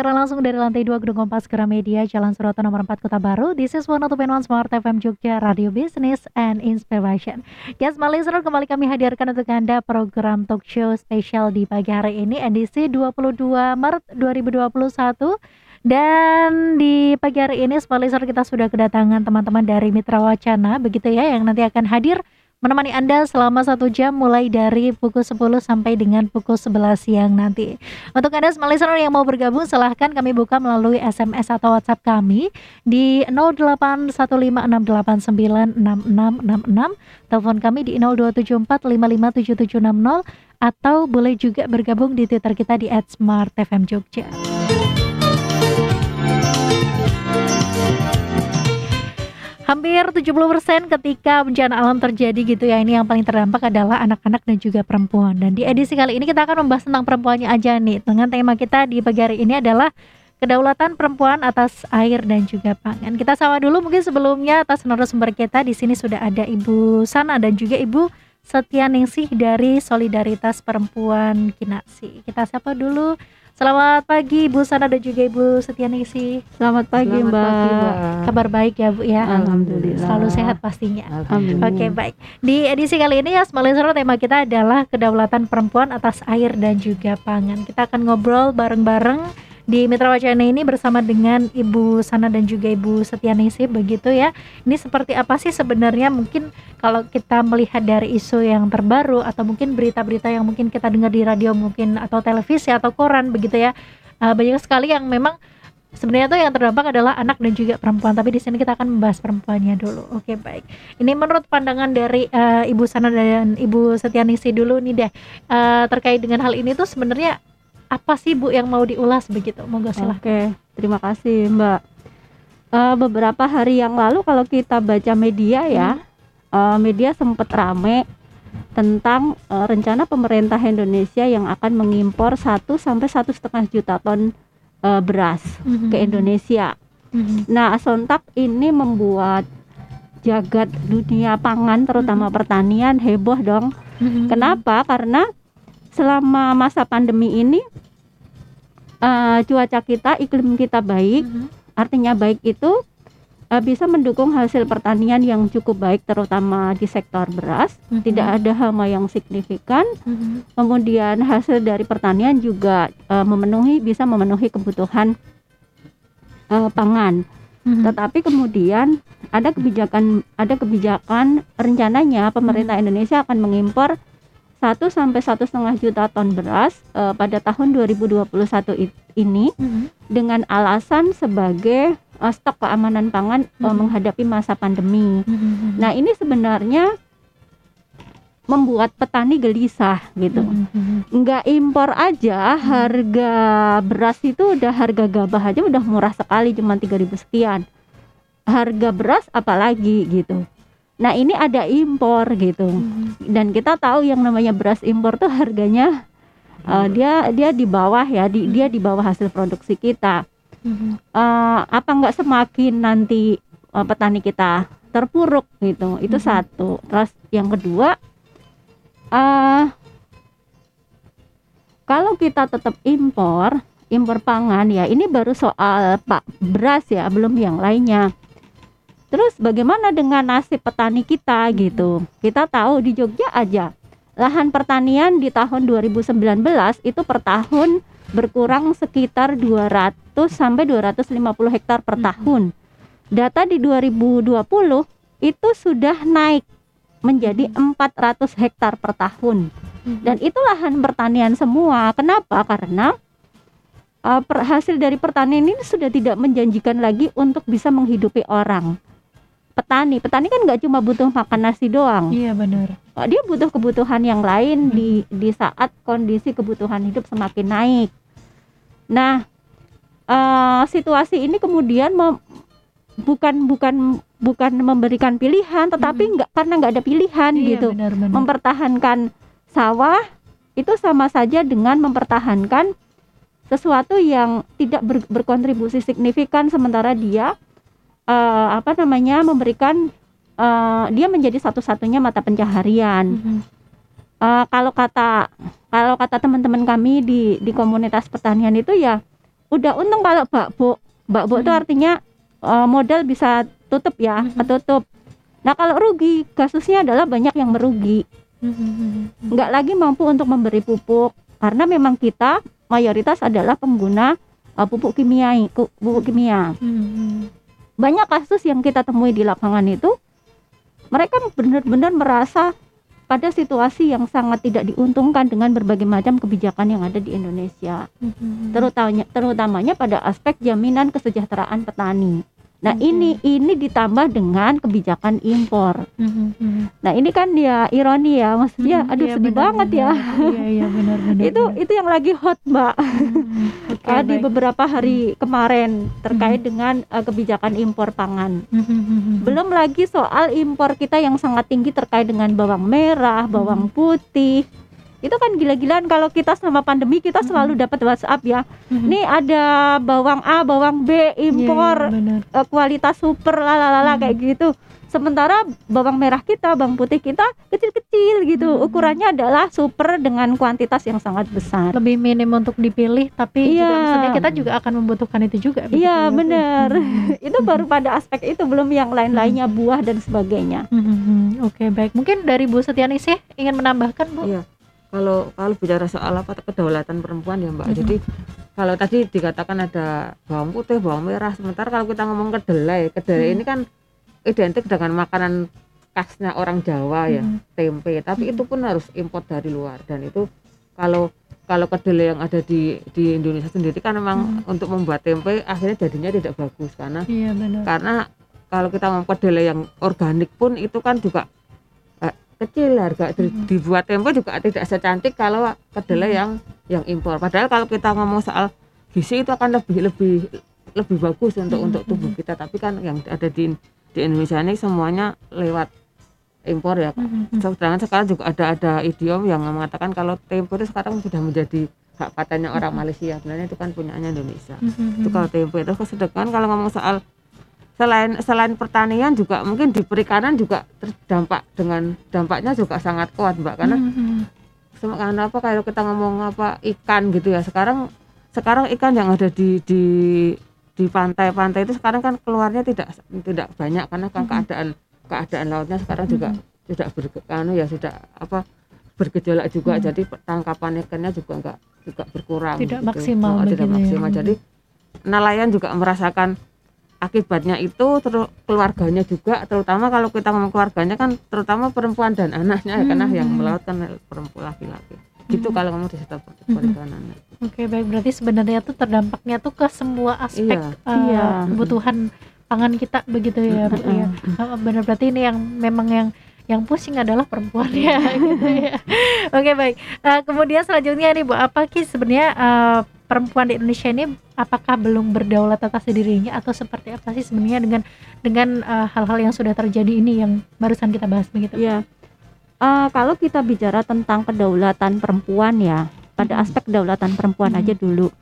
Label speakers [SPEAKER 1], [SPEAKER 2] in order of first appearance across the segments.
[SPEAKER 1] siaran langsung dari lantai 2 Gedung Kompas Gramedia, Jalan Suroto nomor 4 Kota Baru. This is one of Smart FM Jogja, Radio Business and Inspiration. Yes, my listener, kembali kami hadirkan untuk Anda program talk show spesial di pagi hari ini, edisi 22 Maret 2021. Dan di pagi hari ini, smart kita sudah kedatangan teman-teman dari Mitra Wacana, begitu ya, yang nanti akan hadir menemani Anda selama satu jam mulai dari pukul 10 sampai dengan pukul 11 siang nanti. Untuk Anda semua listener yang mau bergabung silahkan kami buka melalui SMS atau WhatsApp kami di 081586896666 telepon kami di 0274557760 atau boleh juga bergabung di Twitter kita di @smartfmjogja. Hampir 70% ketika bencana alam terjadi gitu ya Ini yang paling terdampak adalah anak-anak dan juga perempuan. Dan di edisi kali ini kita akan membahas tentang perempuannya aja nih. Dengan tema kita di pagi hari ini adalah Kedaulatan perempuan atas air dan juga pangan. Kita sapa dulu mungkin sebelumnya atas narasumber kita. Di sini sudah ada Ibu Sana dan juga Ibu Setia Ningsih dari Solidaritas Perempuan Kinasi. Kita sapa dulu Selamat pagi Bu Sana dan juga Ibu Setia Ningsi.
[SPEAKER 2] Selamat pagi Selamat Mbak. Pagi, Mbak.
[SPEAKER 1] Kabar baik ya Bu ya.
[SPEAKER 2] Alhamdulillah.
[SPEAKER 1] Selalu sehat pastinya. Alhamdulillah. Oke baik. Di edisi kali ini ya Smart tema kita adalah kedaulatan perempuan atas air dan juga pangan. Kita akan ngobrol bareng-bareng di Mitra Wacana ini bersama dengan Ibu Sana dan juga Ibu Setianisi begitu ya. Ini seperti apa sih sebenarnya? Mungkin kalau kita melihat dari isu yang terbaru atau mungkin berita-berita yang mungkin kita dengar di radio mungkin atau televisi atau koran begitu ya. Uh, banyak sekali yang memang sebenarnya tuh yang terdampak adalah anak dan juga perempuan. Tapi di sini kita akan membahas perempuannya dulu. Oke baik. Ini menurut pandangan dari uh, ibu Sana dan ibu Setianisi dulu nih deh. Uh, terkait dengan hal ini tuh sebenarnya apa sih Bu yang mau diulas begitu? Monggo silahkan.
[SPEAKER 2] Oke, terima kasih Mbak. Uh, beberapa hari yang lalu kalau kita baca media ya, hmm. uh, media sempat rame tentang uh, rencana pemerintah Indonesia yang akan mengimpor 1 sampai satu setengah juta ton uh, beras hmm. ke Indonesia. Hmm. Nah, sontak ini membuat jagat dunia pangan terutama hmm. pertanian heboh dong. Hmm. Kenapa? Karena selama masa pandemi ini uh, cuaca kita, iklim kita baik, mm -hmm. artinya baik itu uh, bisa mendukung hasil pertanian yang cukup baik, terutama di sektor beras. Mm -hmm. Tidak ada hama yang signifikan. Mm -hmm. Kemudian hasil dari pertanian juga uh, memenuhi bisa memenuhi kebutuhan uh, pangan. Mm -hmm. Tetapi kemudian ada kebijakan ada kebijakan rencananya pemerintah mm -hmm. Indonesia akan mengimpor 1 sampai satu setengah juta ton beras uh, pada tahun 2021 ini mm -hmm. dengan alasan sebagai uh, stok keamanan pangan mm -hmm. uh, menghadapi masa pandemi. Mm -hmm. Nah ini sebenarnya membuat petani gelisah gitu. Mm -hmm. Nggak impor aja mm -hmm. harga beras itu udah harga gabah aja udah murah sekali cuma 3000 sekian. Harga beras apalagi gitu. Nah ini ada impor gitu, hmm. dan kita tahu yang namanya beras impor tuh harganya uh, dia dia di bawah ya, di, hmm. dia di bawah hasil produksi kita. Hmm. Uh, apa nggak semakin nanti uh, petani kita terpuruk gitu? Itu hmm. satu. Terus yang kedua, uh, kalau kita tetap impor, impor pangan ya ini baru soal pak beras ya, belum yang lainnya Terus bagaimana dengan nasib petani kita gitu? Kita tahu di Jogja aja lahan pertanian di tahun 2019 itu per tahun berkurang sekitar 200 sampai 250 hektar per tahun. Data di 2020 itu sudah naik menjadi 400 hektar per tahun. Dan itu lahan pertanian semua. Kenapa? Karena uh, hasil dari pertanian ini sudah tidak menjanjikan lagi untuk bisa menghidupi orang petani petani kan nggak cuma butuh makan nasi doang
[SPEAKER 1] iya benar
[SPEAKER 2] oh, dia butuh kebutuhan yang lain hmm. di di saat kondisi kebutuhan hidup semakin naik nah uh, situasi ini kemudian mem, bukan bukan bukan memberikan pilihan tetapi hmm. nggak hmm. karena nggak ada pilihan iya, gitu benar, benar. mempertahankan sawah itu sama saja dengan mempertahankan sesuatu yang tidak ber, berkontribusi signifikan sementara dia uh, apa namanya memberikan uh, dia menjadi satu-satunya mata pencaharian. Mm -hmm. uh, kalau kata kalau kata teman-teman kami di di komunitas pertanian itu ya udah untung kalau bakbo bakbo itu
[SPEAKER 1] Hmm.
[SPEAKER 2] artinya eh, modal bisa tutup ya
[SPEAKER 1] Mhm.
[SPEAKER 2] ketutup nah kalau rugi kasusnya adalah banyak yang merugi
[SPEAKER 1] Mhm.
[SPEAKER 2] nggak lagi mampu untuk memberi pupuk karena memang kita mayoritas adalah pengguna uh, pupuk kimia pupuk kimia
[SPEAKER 1] Mhm.
[SPEAKER 2] Banyak kasus yang kita temui di lapangan itu mereka benar-benar merasa pada situasi yang sangat tidak diuntungkan dengan berbagai macam kebijakan yang ada di Indonesia
[SPEAKER 1] Mhm.
[SPEAKER 2] terutamanya terutamanya pada aspek jaminan kesejahteraan petani nah
[SPEAKER 1] Oke.
[SPEAKER 2] ini ini ditambah dengan kebijakan impor
[SPEAKER 1] Mhm.
[SPEAKER 2] nah ini kan ya ironi ya maksudnya
[SPEAKER 1] Mhm,
[SPEAKER 2] aduh
[SPEAKER 1] iya,
[SPEAKER 2] sedih
[SPEAKER 1] benar,
[SPEAKER 2] banget ya
[SPEAKER 1] benar. Iya, iya benar benar.
[SPEAKER 2] itu
[SPEAKER 1] benar.
[SPEAKER 2] itu yang lagi hot mbak
[SPEAKER 1] Mhm. Oke,
[SPEAKER 2] uh, di
[SPEAKER 1] baik.
[SPEAKER 2] beberapa hari kemarin terkait
[SPEAKER 1] Hmm.
[SPEAKER 2] dengan uh, kebijakan impor pangan.
[SPEAKER 1] Mhm.
[SPEAKER 2] Belum lagi soal impor kita yang sangat tinggi terkait dengan bawang merah, bawang putih. Itu kan gila-gilaan kalau kita selama pandemi kita selalu dapat WhatsApp ya.
[SPEAKER 1] Mhm.
[SPEAKER 2] Nih ada bawang A, bawang B
[SPEAKER 1] Iya, iya,
[SPEAKER 2] impor
[SPEAKER 1] benar.
[SPEAKER 2] uh, kualitas super lalalala
[SPEAKER 1] Hmm.
[SPEAKER 2] kayak gitu. Sementara bawang merah kita, bawang putih kita kecil-kecil gitu.
[SPEAKER 1] Hmm.
[SPEAKER 2] Ukurannya adalah super dengan kuantitas yang sangat besar.
[SPEAKER 1] lebih minim untuk dipilih tapi juga
[SPEAKER 2] Iya.
[SPEAKER 1] maksudnya kita juga akan membutuhkan itu juga
[SPEAKER 2] Iya
[SPEAKER 1] ya,
[SPEAKER 2] benar.
[SPEAKER 1] Mhm.
[SPEAKER 2] itu baru pada aspek itu belum yang lain-lainnya buah dan sebagainya.
[SPEAKER 1] Mhm. Oke baik mungkin dari Bu Setiani sih ingin menambahkan Bu
[SPEAKER 3] Iya. Kalau kalau bicara soal apa kedaulatan perempuan ya Mbak.
[SPEAKER 1] Mhm.
[SPEAKER 3] Jadi kalau tadi dikatakan ada bawang putih, bawang merah. Sementara kalau kita ngomong kedelai, kedelai
[SPEAKER 1] Mhm.
[SPEAKER 3] ini kan identik dengan makanan khasnya orang Jawa ya,
[SPEAKER 1] Mhm.
[SPEAKER 3] tempe. Tapi
[SPEAKER 1] Mhm.
[SPEAKER 3] itu pun harus impor dari luar dan itu kalau kalau kedelai yang ada di di Indonesia sendiri kan memang
[SPEAKER 1] Mhm.
[SPEAKER 3] untuk membuat tempe akhirnya jadinya tidak bagus karena
[SPEAKER 1] iya benar
[SPEAKER 3] karena kalau kita ngomong kedelai yang organik pun itu kan juga kecil harga di-
[SPEAKER 1] Mhm.
[SPEAKER 3] dibuat tempe juga tidak secantik kalau kedelai
[SPEAKER 1] Mhm.
[SPEAKER 3] yang yang impor padahal kalau kita ngomong soal gizi itu akan lebih lebih lebih bagus untuk
[SPEAKER 1] Mhm,
[SPEAKER 3] untuk tubuh
[SPEAKER 1] mhm.
[SPEAKER 3] kita tapi kan yang ada di di Indonesia ini semuanya lewat impor ya Kak.
[SPEAKER 1] Mhm.
[SPEAKER 3] sedangkan sekarang juga ada ada idiom yang mengatakan kalau tempe itu sekarang sudah menjadi hak patennya orang. Malaysia sebenarnya itu kan punyanya Indonesia itu kalau tempe itu sedangkan kalau ngomong soal selain selain pertanian juga mungkin di perikanan juga terdampak dengan dampaknya juga sangat kuat mbak karena
[SPEAKER 1] Mhm.
[SPEAKER 3] sem- karena apa kalau kita ngomong apa ikan gitu ya sekarang sekarang ikan yang ada di di di pantai-pantai itu sekarang kan keluarnya tidak tidak banyak karena kan
[SPEAKER 1] Mhm.
[SPEAKER 3] keadaan keadaan lautnya sekarang juga
[SPEAKER 1] Mhm.
[SPEAKER 3] sudah ber, anu ya sudah apa bergejolak juga
[SPEAKER 1] Mhm.
[SPEAKER 3] jadi tangkapan ikannya juga enggak juga berkurang
[SPEAKER 1] Tidak
[SPEAKER 3] gitu.
[SPEAKER 1] maksimal
[SPEAKER 3] Oh, tidak
[SPEAKER 1] ya.
[SPEAKER 3] maksimal
[SPEAKER 1] Mhm.
[SPEAKER 3] jadi nelayan juga merasakan akibatnya itu keluarganya juga terutama kalau kita ngomong keluarganya kan terutama perempuan dan anaknya ya karena yang
[SPEAKER 1] Mhm.
[SPEAKER 3] melaut kan perempuan laki-laki gitu
[SPEAKER 1] Mhm.
[SPEAKER 3] kalau ngomong di sektor per-
[SPEAKER 1] Mhm.
[SPEAKER 3] perikanan
[SPEAKER 1] Oke baik berarti sebenarnya tuh terdampaknya tuh ke semua aspek
[SPEAKER 3] Iya.
[SPEAKER 1] eh,
[SPEAKER 2] Iya.
[SPEAKER 1] kebutuhan pangan kita begitu ya Bu ya. Oh, benar berarti ini yang memang yang yang pusing adalah perempuan ya gitu ya. Oke baik. Eh, kemudian selanjutnya nih Bu, apa sih sebenarnya eh, perempuan di Indonesia ini apakah belum berdaulat atas dirinya atau seperti apa sih sebenarnya dengan dengan eh, hal-hal yang sudah terjadi ini yang barusan kita bahas begitu?
[SPEAKER 2] Ya, Eh, kalau kita bicara tentang kedaulatan perempuan ya, pada
[SPEAKER 1] Mhm.
[SPEAKER 2] aspek kedaulatan perempuan
[SPEAKER 1] Mhm.
[SPEAKER 2] aja dulu.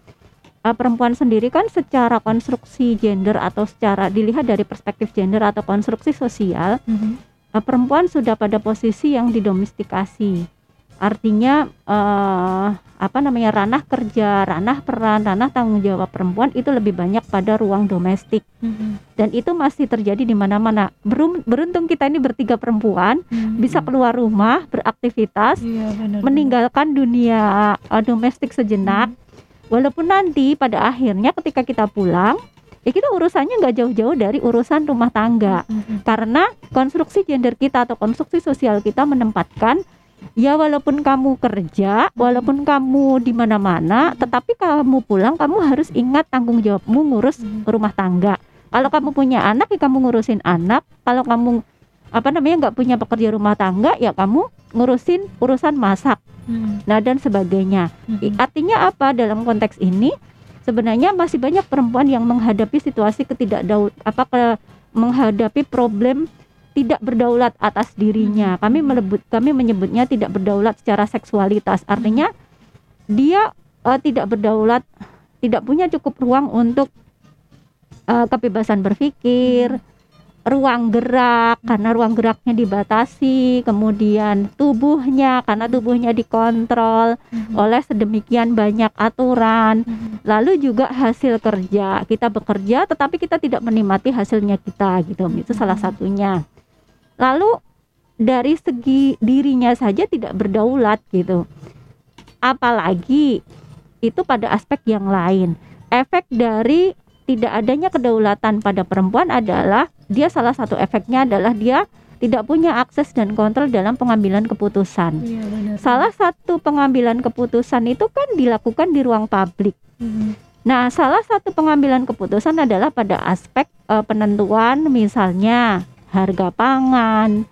[SPEAKER 2] Eh, perempuan sendiri kan secara konstruksi gender atau secara dilihat dari perspektif gender atau konstruksi sosial,
[SPEAKER 1] Mhm.
[SPEAKER 2] eh, perempuan sudah pada posisi yang didomestikasi. Artinya eh, apa namanya ranah kerja, ranah peran, ranah tanggung jawab perempuan itu lebih banyak pada ruang domestik
[SPEAKER 1] Mhm.
[SPEAKER 2] dan itu masih terjadi di mana-mana. Beruntung kita ini bertiga perempuan
[SPEAKER 1] Mhm.
[SPEAKER 2] bisa keluar rumah beraktivitas
[SPEAKER 1] Iya benar.
[SPEAKER 2] meninggalkan dunia uh, domestik sejenak walaupun nanti pada akhirnya ketika kita pulang ya kita urusannya nggak jauh-jauh dari urusan rumah tangga
[SPEAKER 1] Mhm.
[SPEAKER 2] karena konstruksi gender kita atau konstruksi sosial kita menempatkan ya walaupun kamu kerja walaupun kamu di mana-mana tetapi kamu pulang kamu harus ingat tanggung jawabmu ngurus
[SPEAKER 1] Mhm.
[SPEAKER 2] rumah tangga. Kalau kamu punya anak ya kamu ngurusin anak. Kalau kamu apa namanya nggak punya pekerja rumah tangga ya kamu ngurusin urusan masak
[SPEAKER 1] Mhm.
[SPEAKER 2] nah dan sebagainya. Artinya apa? Dalam konteks ini sebenarnya masih banyak perempuan yang menghadapi situasi ketidakdaul apa ke menghadapi problem tidak berdaulat atas dirinya
[SPEAKER 1] Mhm.
[SPEAKER 2] kami melebut kami menyebutnya tidak berdaulat secara seksualitas artinya dia eh, tidak berdaulat tidak punya cukup ruang untuk eh, kebebasan berpikir ruang gerak karena ruang geraknya dibatasi, kemudian tubuhnya karena tubuhnya dikontrol oleh sedemikian banyak aturan. Lalu juga hasil kerja. Kita bekerja tetapi kita tidak menikmati hasilnya kita gitu. Itu salah satunya. Lalu dari segi dirinya saja tidak berdaulat gitu. Apalagi itu pada aspek yang lain. Efek dari tidak adanya kedaulatan pada perempuan adalah dia salah satu efeknya adalah dia tidak punya akses dan kontrol dalam pengambilan keputusan.
[SPEAKER 1] Iya benar.
[SPEAKER 2] Salah satu pengambilan keputusan itu kan dilakukan di ruang publik.
[SPEAKER 1] Mhm.
[SPEAKER 2] Nah, salah satu pengambilan keputusan adalah pada aspek eh, penentuan misalnya harga pangan.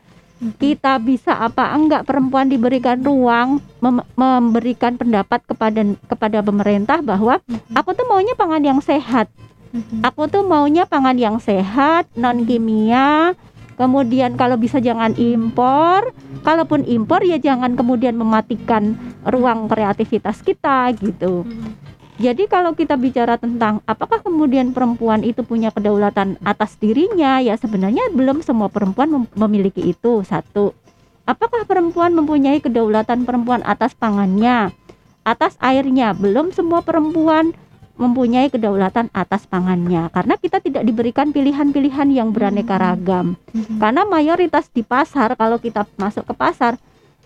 [SPEAKER 2] Kita bisa apa enggak perempuan diberikan ruang mem- memberikan pendapat kepada kepada pemerintah bahwa
[SPEAKER 1] Mhm.
[SPEAKER 2] aku tuh maunya pangan yang sehat.
[SPEAKER 1] Mhm.
[SPEAKER 2] Aku tuh maunya pangan yang sehat, non kimia. Kemudian kalau bisa jangan impor. Kalaupun impor ya jangan kemudian mematikan ruang kreativitas kita gitu. Jadi kalau kita bicara tentang apakah kemudian perempuan itu punya kedaulatan atas dirinya, ya sebenarnya belum semua perempuan mem- memiliki itu. Satu, apakah perempuan mempunyai kedaulatan perempuan atas pangannya, atas airnya? Belum semua perempuan mempunyai kedaulatan atas pangannya, karena kita tidak diberikan pilihan-pilihan yang beraneka
[SPEAKER 1] Hmm.
[SPEAKER 2] ragam.
[SPEAKER 1] Mhm.
[SPEAKER 2] Karena mayoritas di pasar, kalau kita masuk ke pasar,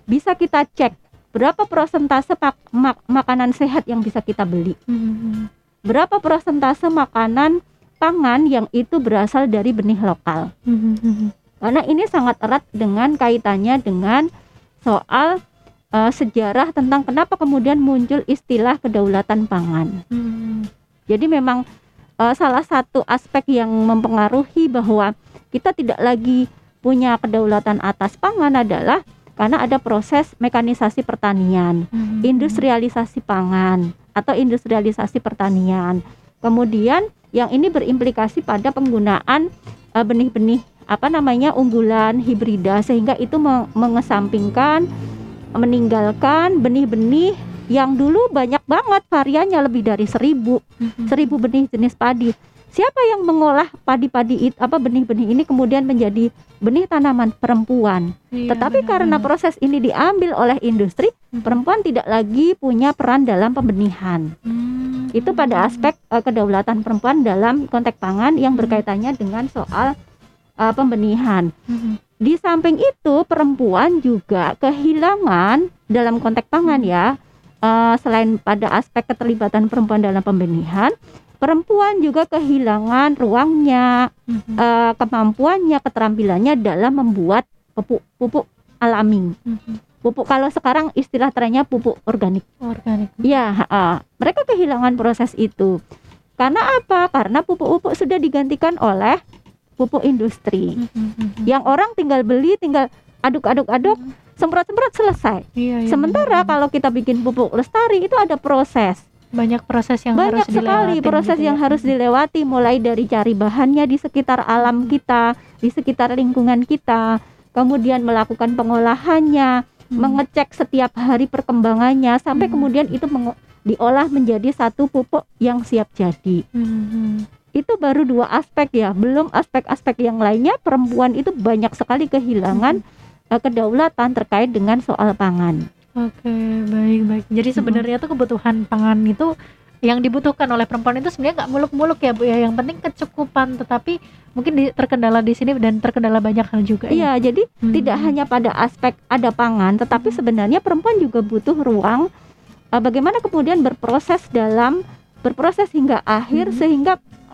[SPEAKER 2] bisa kita cek berapa persentase pak- mak- makanan sehat yang bisa kita beli
[SPEAKER 1] Mhm.
[SPEAKER 2] berapa persentase makanan pangan yang itu berasal dari benih lokal.
[SPEAKER 1] Mhm.
[SPEAKER 2] Karena ini sangat erat dengan kaitannya dengan soal eh, sejarah tentang kenapa kemudian muncul istilah kedaulatan pangan.
[SPEAKER 1] Mhm.
[SPEAKER 2] Jadi memang eh, salah satu aspek yang mempengaruhi bahwa kita tidak lagi punya kedaulatan atas pangan adalah karena ada proses mekanisasi pertanian
[SPEAKER 1] Mhm.
[SPEAKER 2] industrialisasi pangan atau industrialisasi pertanian. Kemudian yang ini berimplikasi pada penggunaan eh, benih-benih apa namanya unggulan hibrida sehingga itu me- mengesampingkan meninggalkan benih-benih yang dulu banyak banget variannya lebih dari seribu
[SPEAKER 1] Mhm.
[SPEAKER 2] seribu benih jenis padi. Siapa yang mengolah padi-padi itu apa benih-benih ini kemudian menjadi benih tanaman perempuan.
[SPEAKER 1] Iya,
[SPEAKER 2] Tetapi karena
[SPEAKER 1] benar-benar.
[SPEAKER 2] proses ini diambil oleh industri,
[SPEAKER 1] Mhm.
[SPEAKER 2] perempuan tidak lagi punya peran dalam pembenihan.
[SPEAKER 1] Mhm.
[SPEAKER 2] Itu pada aspek eh, kedaulatan perempuan dalam konteks pangan yang
[SPEAKER 1] Hmm.
[SPEAKER 2] berkaitannya dengan soal eh, pembenihan.
[SPEAKER 1] Mhm.
[SPEAKER 2] Di samping itu, perempuan juga kehilangan dalam konteks pangan ya, eh, selain pada aspek keterlibatan perempuan dalam pembenihan, perempuan juga kehilangan ruangnya,
[SPEAKER 1] Mhm.
[SPEAKER 2] eh, kemampuannya, keterampilannya dalam membuat pupuk-pupuk alami.
[SPEAKER 1] Mhm.
[SPEAKER 2] Pupuk kalau sekarang istilah trennya pupuk organik.
[SPEAKER 1] Organik.
[SPEAKER 2] Ya, ha-ha. mereka kehilangan proses itu. Karena apa? Karena pupuk-pupuk sudah digantikan oleh pupuk industri.
[SPEAKER 1] Mhm.
[SPEAKER 2] Yang orang tinggal beli, tinggal aduk-aduk-aduk,
[SPEAKER 1] Mhm.
[SPEAKER 2] semprot-semprot selesai.
[SPEAKER 1] Iya, iya,
[SPEAKER 2] Sementara
[SPEAKER 1] benar-benar.
[SPEAKER 2] kalau kita bikin pupuk lestari itu ada proses.
[SPEAKER 1] Banyak proses yang
[SPEAKER 2] Banyak
[SPEAKER 1] harus
[SPEAKER 2] sekali proses
[SPEAKER 1] gitu
[SPEAKER 2] yang
[SPEAKER 1] ya.
[SPEAKER 2] harus dilewati mulai dari cari bahannya di sekitar alam kita, di sekitar lingkungan kita, kemudian melakukan pengolahannya,
[SPEAKER 1] Mhm.
[SPEAKER 2] mengecek setiap hari perkembangannya sampai
[SPEAKER 1] Hmm.
[SPEAKER 2] kemudian itu diolah menjadi satu pupuk yang siap jadi.
[SPEAKER 1] Mhm.
[SPEAKER 2] Itu baru dua aspek ya, belum aspek-aspek yang lainnya perempuan itu banyak sekali kehilangan eh, kedaulatan terkait dengan soal pangan.
[SPEAKER 1] Oke, baik baik. Jadi sebenarnya tuh kebutuhan pangan itu yang dibutuhkan oleh perempuan itu sebenarnya nggak muluk-muluk ya Bu ya. Yang penting kecukupan, tetapi mungkin di, terkendala di sini dan terkendala banyak hal juga ya.
[SPEAKER 2] Iya, jadi
[SPEAKER 1] Hmm.
[SPEAKER 2] tidak hanya pada aspek ada pangan, tetapi sebenarnya perempuan juga butuh ruang eh, bagaimana kemudian berproses dalam berproses hingga akhir
[SPEAKER 1] Mhm.
[SPEAKER 2] sehingga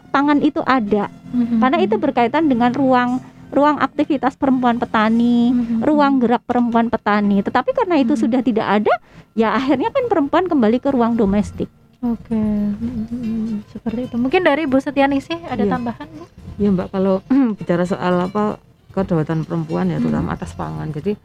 [SPEAKER 2] pangan itu ada.
[SPEAKER 1] Mhm.
[SPEAKER 2] Karena itu berkaitan dengan ruang ruang aktivitas perempuan petani,
[SPEAKER 1] Mhm.
[SPEAKER 2] ruang gerak perempuan petani. Tetapi karena itu
[SPEAKER 1] Mhm.
[SPEAKER 2] sudah tidak ada, ya akhirnya kan perempuan kembali ke ruang domestik.
[SPEAKER 1] Oke, Mhm. seperti itu. Mungkin dari Bu Setiani sih ada
[SPEAKER 3] Iya.
[SPEAKER 1] tambahan Bu?
[SPEAKER 3] Ya Mbak kalau bicara soal apa kedaulatan perempuan ya
[SPEAKER 1] Hmm.
[SPEAKER 3] terutama atas pangan. Jadi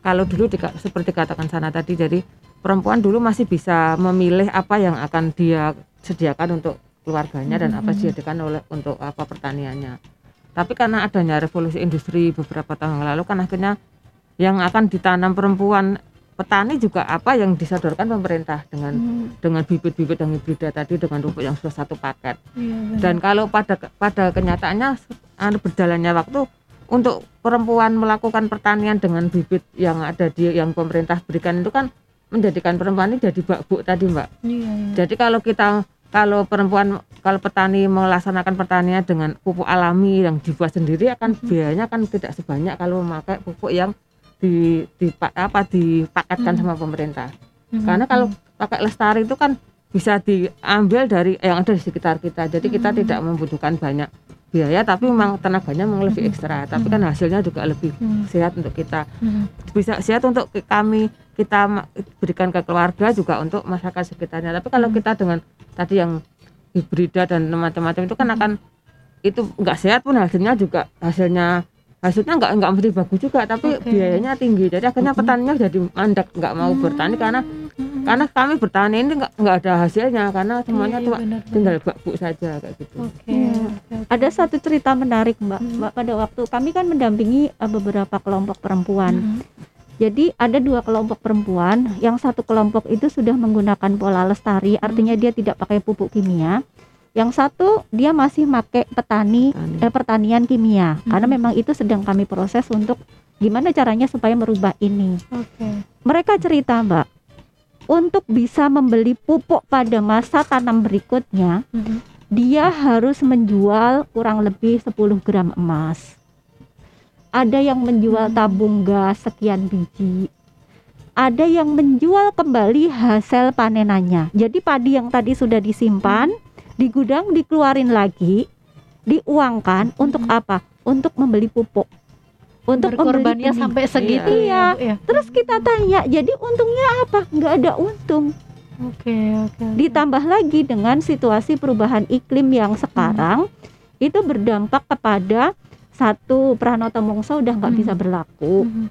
[SPEAKER 3] kalau dulu dika- seperti katakan sana tadi jadi perempuan dulu masih bisa memilih apa yang akan dia sediakan untuk keluarganya dan apa
[SPEAKER 1] Hmm.
[SPEAKER 3] disediakan oleh untuk apa pertaniannya. Tapi karena adanya revolusi industri beberapa tahun yang lalu kan akhirnya yang akan ditanam perempuan petani juga apa yang disodorkan pemerintah dengan
[SPEAKER 1] Hmm,
[SPEAKER 3] dengan bibit-bibit yang hibrida tadi dengan pupuk yang sudah satu paket.
[SPEAKER 1] iya.
[SPEAKER 3] Dan kalau pada pada kenyataannya anu, berjalannya waktu untuk perempuan melakukan pertanian dengan bibit yang ada di yang pemerintah berikan itu kan menjadikan perempuan ini jadi bakbuk tadi mbak.
[SPEAKER 1] Iya, iya.
[SPEAKER 3] Jadi kalau kita kalau perempuan kalau petani melaksanakan pertanian dengan pupuk alami yang dibuat sendiri akan biayanya kan tidak sebanyak kalau memakai pupuk yang di, di apa dipaketkan
[SPEAKER 1] Mhm.
[SPEAKER 3] sama pemerintah.
[SPEAKER 1] Mhm,
[SPEAKER 3] Karena kalau pakai lestari itu kan bisa diambil dari yang ada di sekitar kita. Jadi kita tidak membutuhkan banyak biaya tapi memang tenaganya memang lebih ekstra. Tapi
[SPEAKER 1] Mhm.
[SPEAKER 3] kan hasilnya juga lebih
[SPEAKER 1] Hmm,
[SPEAKER 3] sehat untuk kita.
[SPEAKER 1] hmm.
[SPEAKER 3] Bisa sehat untuk kami kita berikan ke keluarga juga untuk masyarakat sekitarnya. Tapi kalau
[SPEAKER 1] Mhm.
[SPEAKER 3] kita dengan tadi yang hibrida dan macam-macam itu kan
[SPEAKER 1] Mhm.
[SPEAKER 3] akan itu nggak sehat pun hasilnya juga hasilnya hasilnya nggak nggak mesti bagus juga tapi
[SPEAKER 1] Oke.
[SPEAKER 3] biayanya tinggi jadi akhirnya
[SPEAKER 2] Mhm.
[SPEAKER 3] petaninya jadi mandek nggak mau bertani karena
[SPEAKER 1] Hmm,
[SPEAKER 3] karena kami bertani ini nggak nggak ada hasilnya karena semuanya
[SPEAKER 1] iya,
[SPEAKER 3] cuma
[SPEAKER 1] benar, benar.
[SPEAKER 3] tinggal bakbuk saja kayak gitu.
[SPEAKER 1] Oke,
[SPEAKER 2] Iya.
[SPEAKER 1] oke.
[SPEAKER 2] Ada satu cerita menarik Mbak.
[SPEAKER 1] Hmm.
[SPEAKER 2] Mbak pada waktu kami kan mendampingi eh, beberapa kelompok perempuan.
[SPEAKER 1] Hmm,
[SPEAKER 2] Jadi ada dua kelompok perempuan, yang satu kelompok itu sudah menggunakan pola lestari, artinya dia tidak pakai pupuk kimia. Yang satu dia masih pakai petani
[SPEAKER 3] Petani.
[SPEAKER 2] eh, pertanian kimia, karena
[SPEAKER 1] Mhm.
[SPEAKER 2] memang itu sedang kami proses untuk gimana caranya supaya merubah ini.
[SPEAKER 1] Oke.
[SPEAKER 2] Mereka cerita Mbak, untuk bisa membeli pupuk pada masa tanam berikutnya,
[SPEAKER 1] Hmm,
[SPEAKER 2] dia harus menjual kurang lebih 10 gram emas. Ada yang menjual
[SPEAKER 1] Hmm.
[SPEAKER 2] tabung gas sekian biji. Ada yang menjual kembali hasil panenannya. Jadi padi yang tadi sudah disimpan di gudang dikeluarin lagi, diuangkan untuk
[SPEAKER 1] Hmm.
[SPEAKER 2] apa? Untuk membeli pupuk. Untuk benih.
[SPEAKER 1] sampai segitu
[SPEAKER 2] Iya.
[SPEAKER 1] ya, Bu, ya.
[SPEAKER 2] Terus kita tanya, jadi untungnya apa? Nggak ada untung.
[SPEAKER 1] Oke, oke. oke.
[SPEAKER 2] Ditambah lagi dengan situasi perubahan iklim yang sekarang itu berdampak kepada satu pranoto mongso udah nggak
[SPEAKER 1] Hmm.
[SPEAKER 2] bisa berlaku.
[SPEAKER 1] Hmm,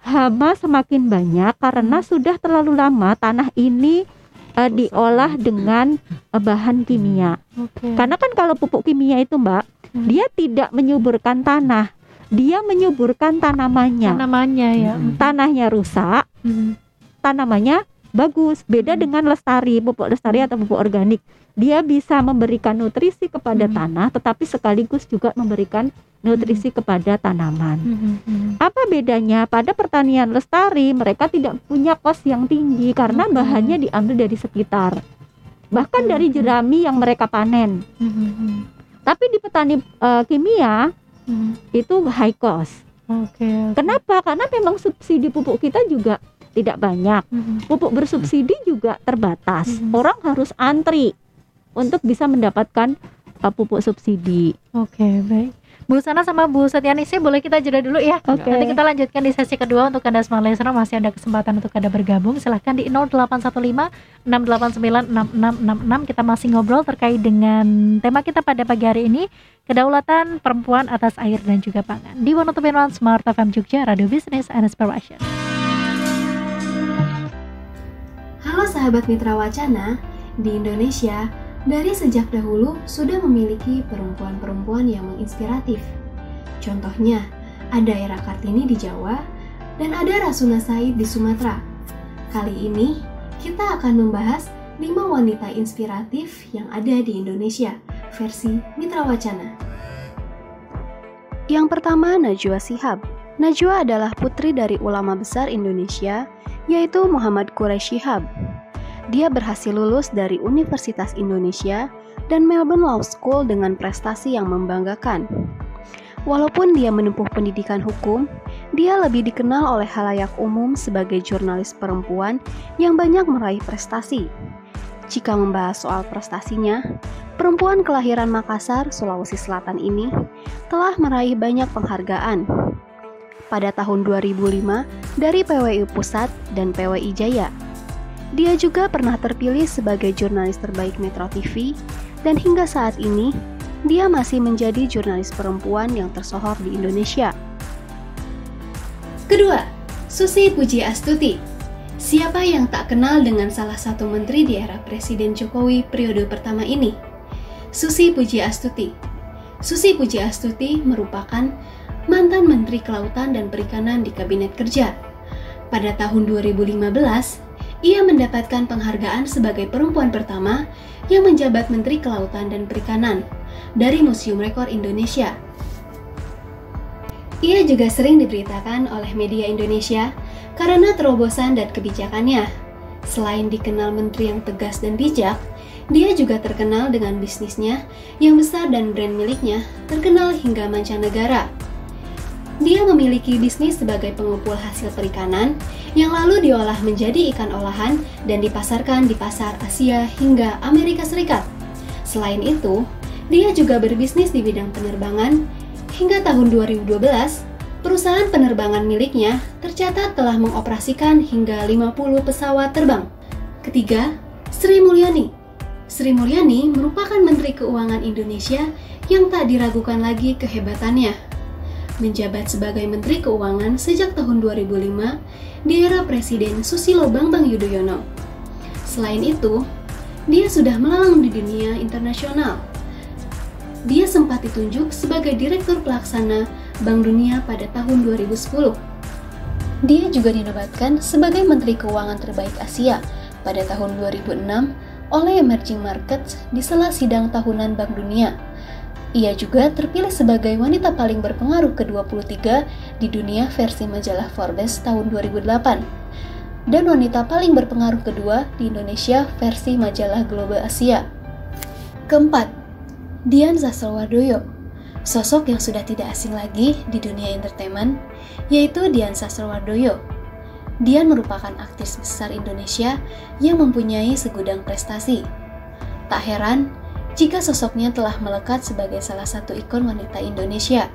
[SPEAKER 2] Hama semakin banyak karena sudah terlalu lama tanah ini eh, diolah dengan eh, bahan kimia.
[SPEAKER 1] Oke.
[SPEAKER 2] Karena kan kalau pupuk kimia itu Mbak,
[SPEAKER 1] Hmm.
[SPEAKER 2] dia tidak menyuburkan tanah, dia menyuburkan tanamannya.
[SPEAKER 1] namanya ya.
[SPEAKER 3] Hmm.
[SPEAKER 2] Tanahnya rusak,
[SPEAKER 1] Hmm,
[SPEAKER 2] tanamannya bagus. Beda
[SPEAKER 1] Hmm.
[SPEAKER 2] dengan lestari, pupuk lestari atau pupuk organik. Dia bisa memberikan nutrisi kepada
[SPEAKER 1] Hmm.
[SPEAKER 2] tanah tetapi sekaligus juga memberikan nutrisi kepada tanaman.
[SPEAKER 1] hmm, hmm.
[SPEAKER 2] Apa bedanya? Pada pertanian lestari mereka tidak punya kos yang tinggi karena
[SPEAKER 1] Hmm.
[SPEAKER 2] bahannya diambil dari sekitar. Bahkan
[SPEAKER 1] Hmm.
[SPEAKER 2] dari jerami yang mereka panen.
[SPEAKER 1] Hmm, hmm, hmm.
[SPEAKER 2] Tapi di petani eh, kimia
[SPEAKER 1] Hmm.
[SPEAKER 2] itu high cost.
[SPEAKER 1] Oke. oke.
[SPEAKER 2] Kenapa? Karena memang subsidi pupuk kita juga tidak banyak.
[SPEAKER 1] Hmm,
[SPEAKER 2] pupuk bersubsidi juga terbatas.
[SPEAKER 1] Mhm.
[SPEAKER 2] Orang harus antri untuk bisa mendapatkan uh, pupuk subsidi.
[SPEAKER 1] Oke, baik. Bu Sana sama Bu Setianisih boleh kita jeda dulu ya.
[SPEAKER 2] Oke.
[SPEAKER 1] Nanti kita lanjutkan di sesi kedua untuk Anda semua listener masih ada kesempatan untuk Anda bergabung. Silahkan di 0815 689 6666 kita masih ngobrol terkait dengan tema kita pada pagi hari ini kedaulatan perempuan atas air dan juga pangan. Di 101 Smart FM Jogja Radio Business and Inspiration.
[SPEAKER 4] Halo sahabat mitra wacana, di Indonesia dari sejak dahulu sudah memiliki perempuan-perempuan yang menginspiratif. Contohnya, ada Era Kartini di Jawa dan ada Rasuna Said di Sumatera. Kali ini kita akan membahas 5 wanita inspiratif yang ada di Indonesia versi Mitra Wacana. Yang pertama Najwa Shihab. Najwa adalah putri dari ulama besar Indonesia yaitu Muhammad Quraisy Shihab. Dia berhasil lulus dari Universitas Indonesia dan Melbourne Law School dengan prestasi yang membanggakan. Walaupun dia menempuh pendidikan hukum, dia lebih dikenal oleh halayak umum sebagai jurnalis perempuan yang banyak meraih prestasi. Jika membahas soal prestasinya, perempuan kelahiran Makassar, Sulawesi Selatan ini telah meraih banyak penghargaan. Pada tahun 2005 dari PWI Pusat dan PWI Jaya. Dia juga pernah terpilih sebagai jurnalis terbaik Metro TV dan hingga saat ini dia masih menjadi jurnalis perempuan yang tersohor di Indonesia. Kedua, Susi Puji Astuti. Siapa yang tak kenal dengan salah satu menteri di era Presiden Jokowi periode pertama ini? Susi Puji Astuti. Susi Puji Astuti merupakan mantan Menteri Kelautan dan Perikanan di Kabinet Kerja. Pada tahun 2015, ia mendapatkan penghargaan sebagai perempuan pertama yang menjabat Menteri Kelautan dan Perikanan dari Museum Rekor Indonesia. Ia juga sering diberitakan oleh media Indonesia karena terobosan dan kebijakannya. Selain dikenal menteri yang tegas dan bijak, dia juga terkenal dengan bisnisnya yang besar dan brand miliknya terkenal hingga mancanegara. Dia memiliki bisnis sebagai pengupul hasil perikanan yang lalu diolah menjadi ikan olahan dan dipasarkan di pasar Asia hingga Amerika Serikat. Selain itu, dia juga berbisnis di bidang penerbangan Hingga tahun 2012, perusahaan penerbangan miliknya tercatat telah mengoperasikan hingga 50 pesawat terbang. Ketiga, Sri Mulyani. Sri Mulyani merupakan Menteri Keuangan Indonesia yang tak diragukan lagi kehebatannya. Menjabat sebagai Menteri Keuangan sejak tahun 2005 di era Presiden Susilo Bambang Yudhoyono. Selain itu, dia sudah melalang di dunia internasional dia sempat ditunjuk sebagai Direktur Pelaksana Bank Dunia pada tahun 2010. Dia juga dinobatkan sebagai Menteri Keuangan Terbaik Asia pada tahun 2006 oleh Emerging Markets di sela sidang tahunan Bank Dunia. Ia juga terpilih sebagai wanita paling berpengaruh ke-23 di dunia versi majalah Forbes tahun 2008 dan wanita paling berpengaruh kedua di Indonesia versi majalah Global Asia. Keempat, Dian Sastrowardoyo, sosok yang sudah tidak asing lagi di dunia entertainment, yaitu Dian Sastrowardoyo. Dian merupakan aktris besar Indonesia yang mempunyai segudang prestasi. Tak heran jika sosoknya telah melekat sebagai salah satu ikon wanita Indonesia.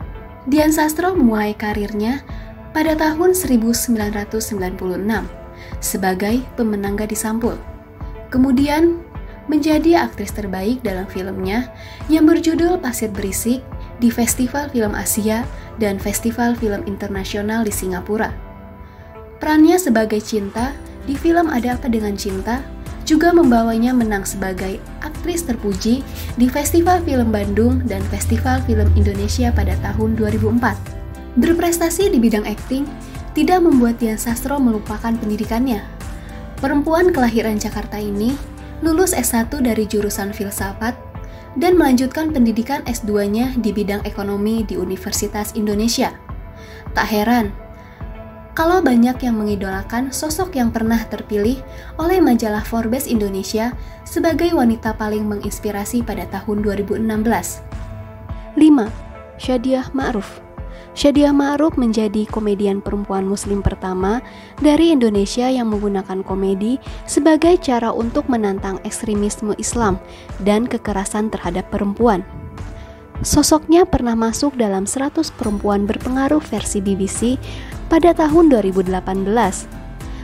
[SPEAKER 4] Dian Sastro memulai karirnya pada tahun 1996 sebagai pemenang gadis sampul. Kemudian menjadi aktris terbaik dalam filmnya yang berjudul Pasir Berisik di Festival Film Asia dan Festival Film Internasional di Singapura. Perannya sebagai Cinta di film Ada Apa Dengan Cinta juga membawanya menang sebagai aktris terpuji di Festival Film Bandung dan Festival Film Indonesia pada tahun 2004. Berprestasi di bidang akting tidak membuat Dian Sastro melupakan pendidikannya. Perempuan kelahiran Jakarta ini lulus S1 dari jurusan filsafat, dan melanjutkan pendidikan S2-nya di bidang ekonomi di Universitas Indonesia. Tak heran, kalau banyak yang mengidolakan sosok yang pernah terpilih oleh majalah Forbes Indonesia sebagai wanita paling menginspirasi pada tahun 2016. 5. Syadiah Ma'ruf Shadia Ma'ruf menjadi komedian perempuan muslim pertama dari Indonesia yang menggunakan komedi sebagai cara untuk menantang ekstremisme Islam dan kekerasan terhadap perempuan. Sosoknya pernah masuk dalam 100 perempuan berpengaruh versi BBC pada tahun 2018.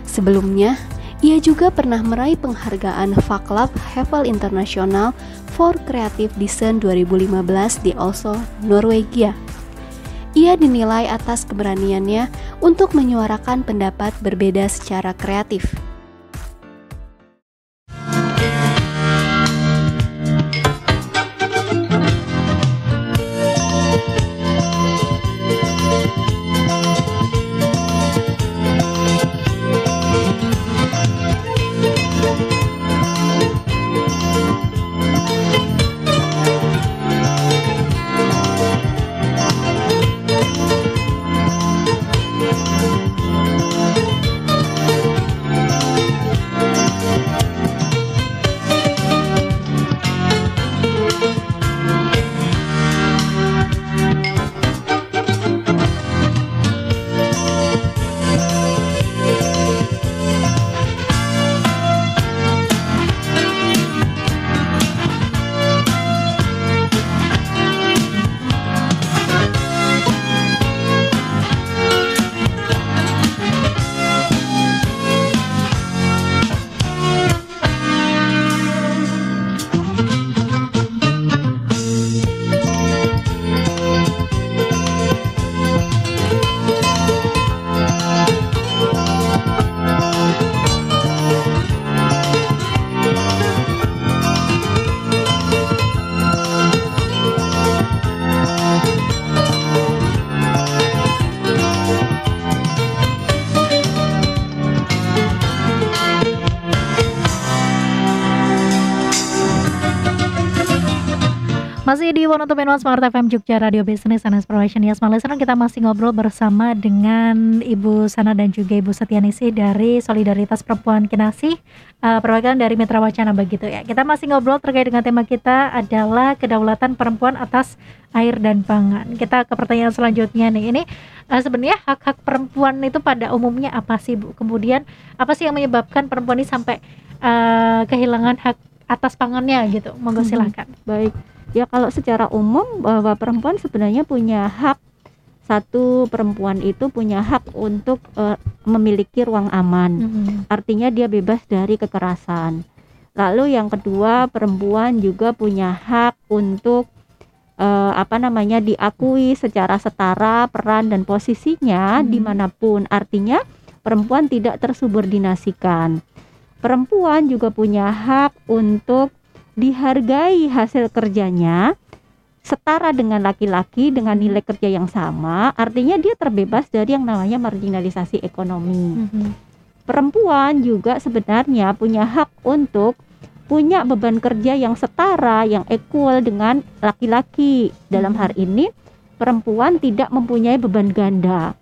[SPEAKER 4] Sebelumnya, ia juga pernah meraih penghargaan Faklab Hevel International for Creative Design 2015 di Oslo, Norwegia. Ia dinilai atas keberaniannya untuk menyuarakan pendapat berbeda secara kreatif.
[SPEAKER 1] Masih di 102.1 Smart FM Jogja Radio Business and Inspiration. Ya Smart Listener kita masih ngobrol bersama dengan Ibu Sana dan juga Ibu Setianisi dari Solidaritas Perempuan Kinasi uh, perwakilan dari Mitra Wacana begitu ya. Kita masih ngobrol terkait dengan tema kita adalah kedaulatan perempuan atas air dan pangan. Kita ke pertanyaan selanjutnya nih. Ini uh, sebenarnya hak-hak perempuan itu pada umumnya apa sih Bu? Kemudian apa sih yang menyebabkan perempuan ini sampai uh, kehilangan hak atas pangannya gitu? Monggo silahkan
[SPEAKER 2] hmm, baik ya kalau secara umum bahwa perempuan sebenarnya punya hak satu perempuan itu punya hak untuk uh, memiliki ruang aman. Mm-hmm. Artinya dia bebas dari kekerasan. Lalu yang kedua perempuan juga punya hak untuk uh, apa namanya diakui secara setara peran dan posisinya mm-hmm. di mana pun. Artinya perempuan tidak tersubordinasikan. Perempuan juga punya hak untuk dihargai hasil kerjanya setara dengan laki-laki dengan nilai kerja yang sama, artinya dia terbebas dari yang namanya marginalisasi ekonomi. Mm-hmm. Perempuan juga sebenarnya punya hak untuk punya beban kerja yang setara, yang equal dengan laki-laki. Dalam hal ini, perempuan tidak mempunyai beban ganda.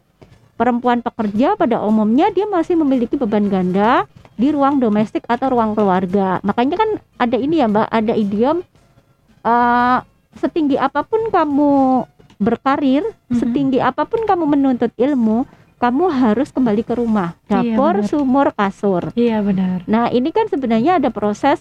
[SPEAKER 2] Perempuan pekerja pada umumnya dia masih memiliki beban ganda di ruang domestik atau ruang keluarga. Makanya kan ada ini ya Mbak, ada idiom uh, setinggi apa pun kamu berkarir, mm-hmm. setinggi apa pun kamu menuntut ilmu, kamu harus kembali ke rumah, iya, dapur, iya, sumur, kasur.
[SPEAKER 1] Iya benar.
[SPEAKER 2] Nah ini kan sebenarnya ada proses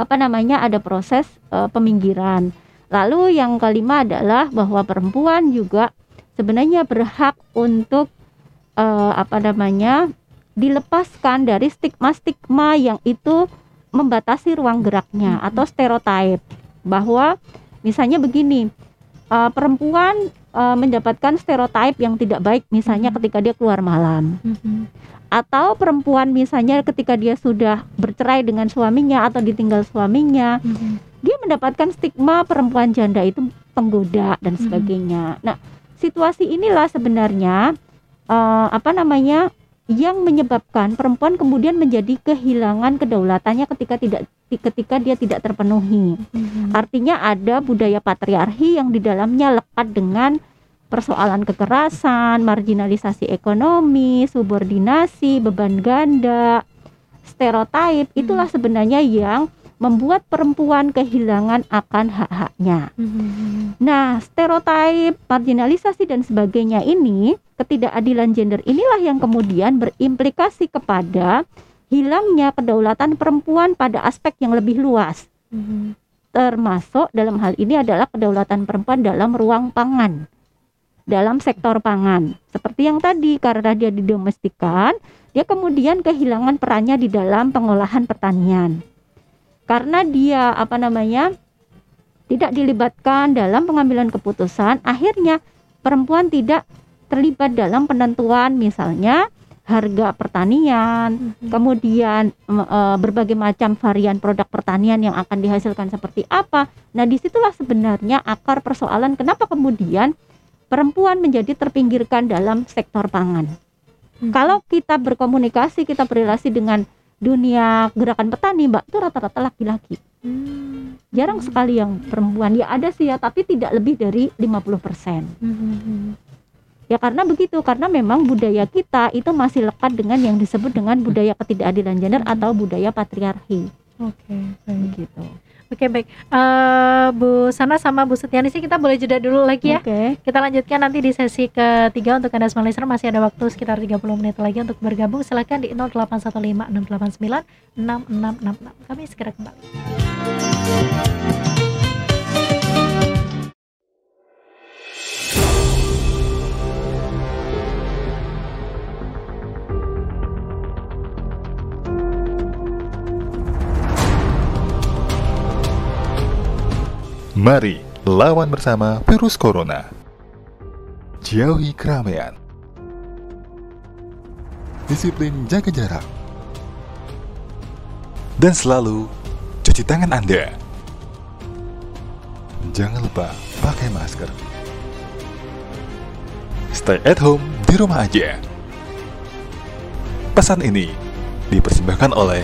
[SPEAKER 2] apa namanya, ada proses uh, peminggiran. Lalu yang kelima adalah bahwa perempuan juga sebenarnya berhak untuk uh, apa namanya dilepaskan dari stigma-stigma yang itu membatasi ruang geraknya atau stereotip bahwa misalnya begini uh, perempuan uh, mendapatkan stereotip yang tidak baik misalnya ketika dia keluar malam. Atau perempuan misalnya ketika dia sudah bercerai dengan suaminya atau ditinggal suaminya dia mendapatkan stigma perempuan janda itu penggoda dan sebagainya. Nah situasi inilah sebenarnya uh, apa namanya yang menyebabkan perempuan kemudian menjadi kehilangan kedaulatannya ketika tidak ketika dia tidak terpenuhi. Mm-hmm. Artinya ada budaya patriarki yang di dalamnya lekat dengan persoalan kekerasan, marginalisasi ekonomi, subordinasi, beban ganda, stereotip. Itulah sebenarnya yang membuat perempuan kehilangan akan hak-haknya. Mm-hmm. Nah, stereotip, marginalisasi dan sebagainya ini, ketidakadilan gender inilah yang kemudian berimplikasi kepada hilangnya kedaulatan perempuan pada aspek yang lebih luas. Mm-hmm. Termasuk dalam hal ini adalah kedaulatan perempuan dalam ruang pangan. Dalam sektor pangan. Seperti yang tadi karena dia didomestikan, dia kemudian kehilangan perannya di dalam pengolahan pertanian karena dia apa namanya tidak dilibatkan dalam pengambilan keputusan akhirnya perempuan tidak terlibat dalam penentuan misalnya harga pertanian, mm-hmm. kemudian e, berbagai macam varian produk pertanian yang akan dihasilkan seperti apa. Nah, di situlah sebenarnya akar persoalan kenapa kemudian perempuan menjadi terpinggirkan dalam sektor pangan. Mm-hmm. Kalau kita berkomunikasi, kita berrelasi dengan dunia gerakan petani mbak itu rata-rata laki-laki hmm. jarang sekali yang perempuan ya ada sih ya tapi tidak lebih dari 50% persen hmm. ya karena begitu karena memang budaya kita itu masih lekat dengan yang disebut dengan budaya ketidakadilan gender hmm. atau budaya patriarki
[SPEAKER 1] oke okay, begitu Oke okay, baik, uh, Bu Sana sama Bu Setiani sih kita boleh jeda dulu lagi ya. Okay. Kita lanjutkan nanti di sesi ketiga untuk anda semua listener masih ada waktu sekitar 30 menit lagi untuk bergabung. Silahkan di 0815 689 6666. Kami segera kembali.
[SPEAKER 5] Mari lawan bersama virus corona. Jauhi keramaian. Disiplin jaga jarak. Dan selalu cuci tangan Anda. Jangan lupa pakai masker. Stay at home di rumah aja. Pesan ini dipersembahkan oleh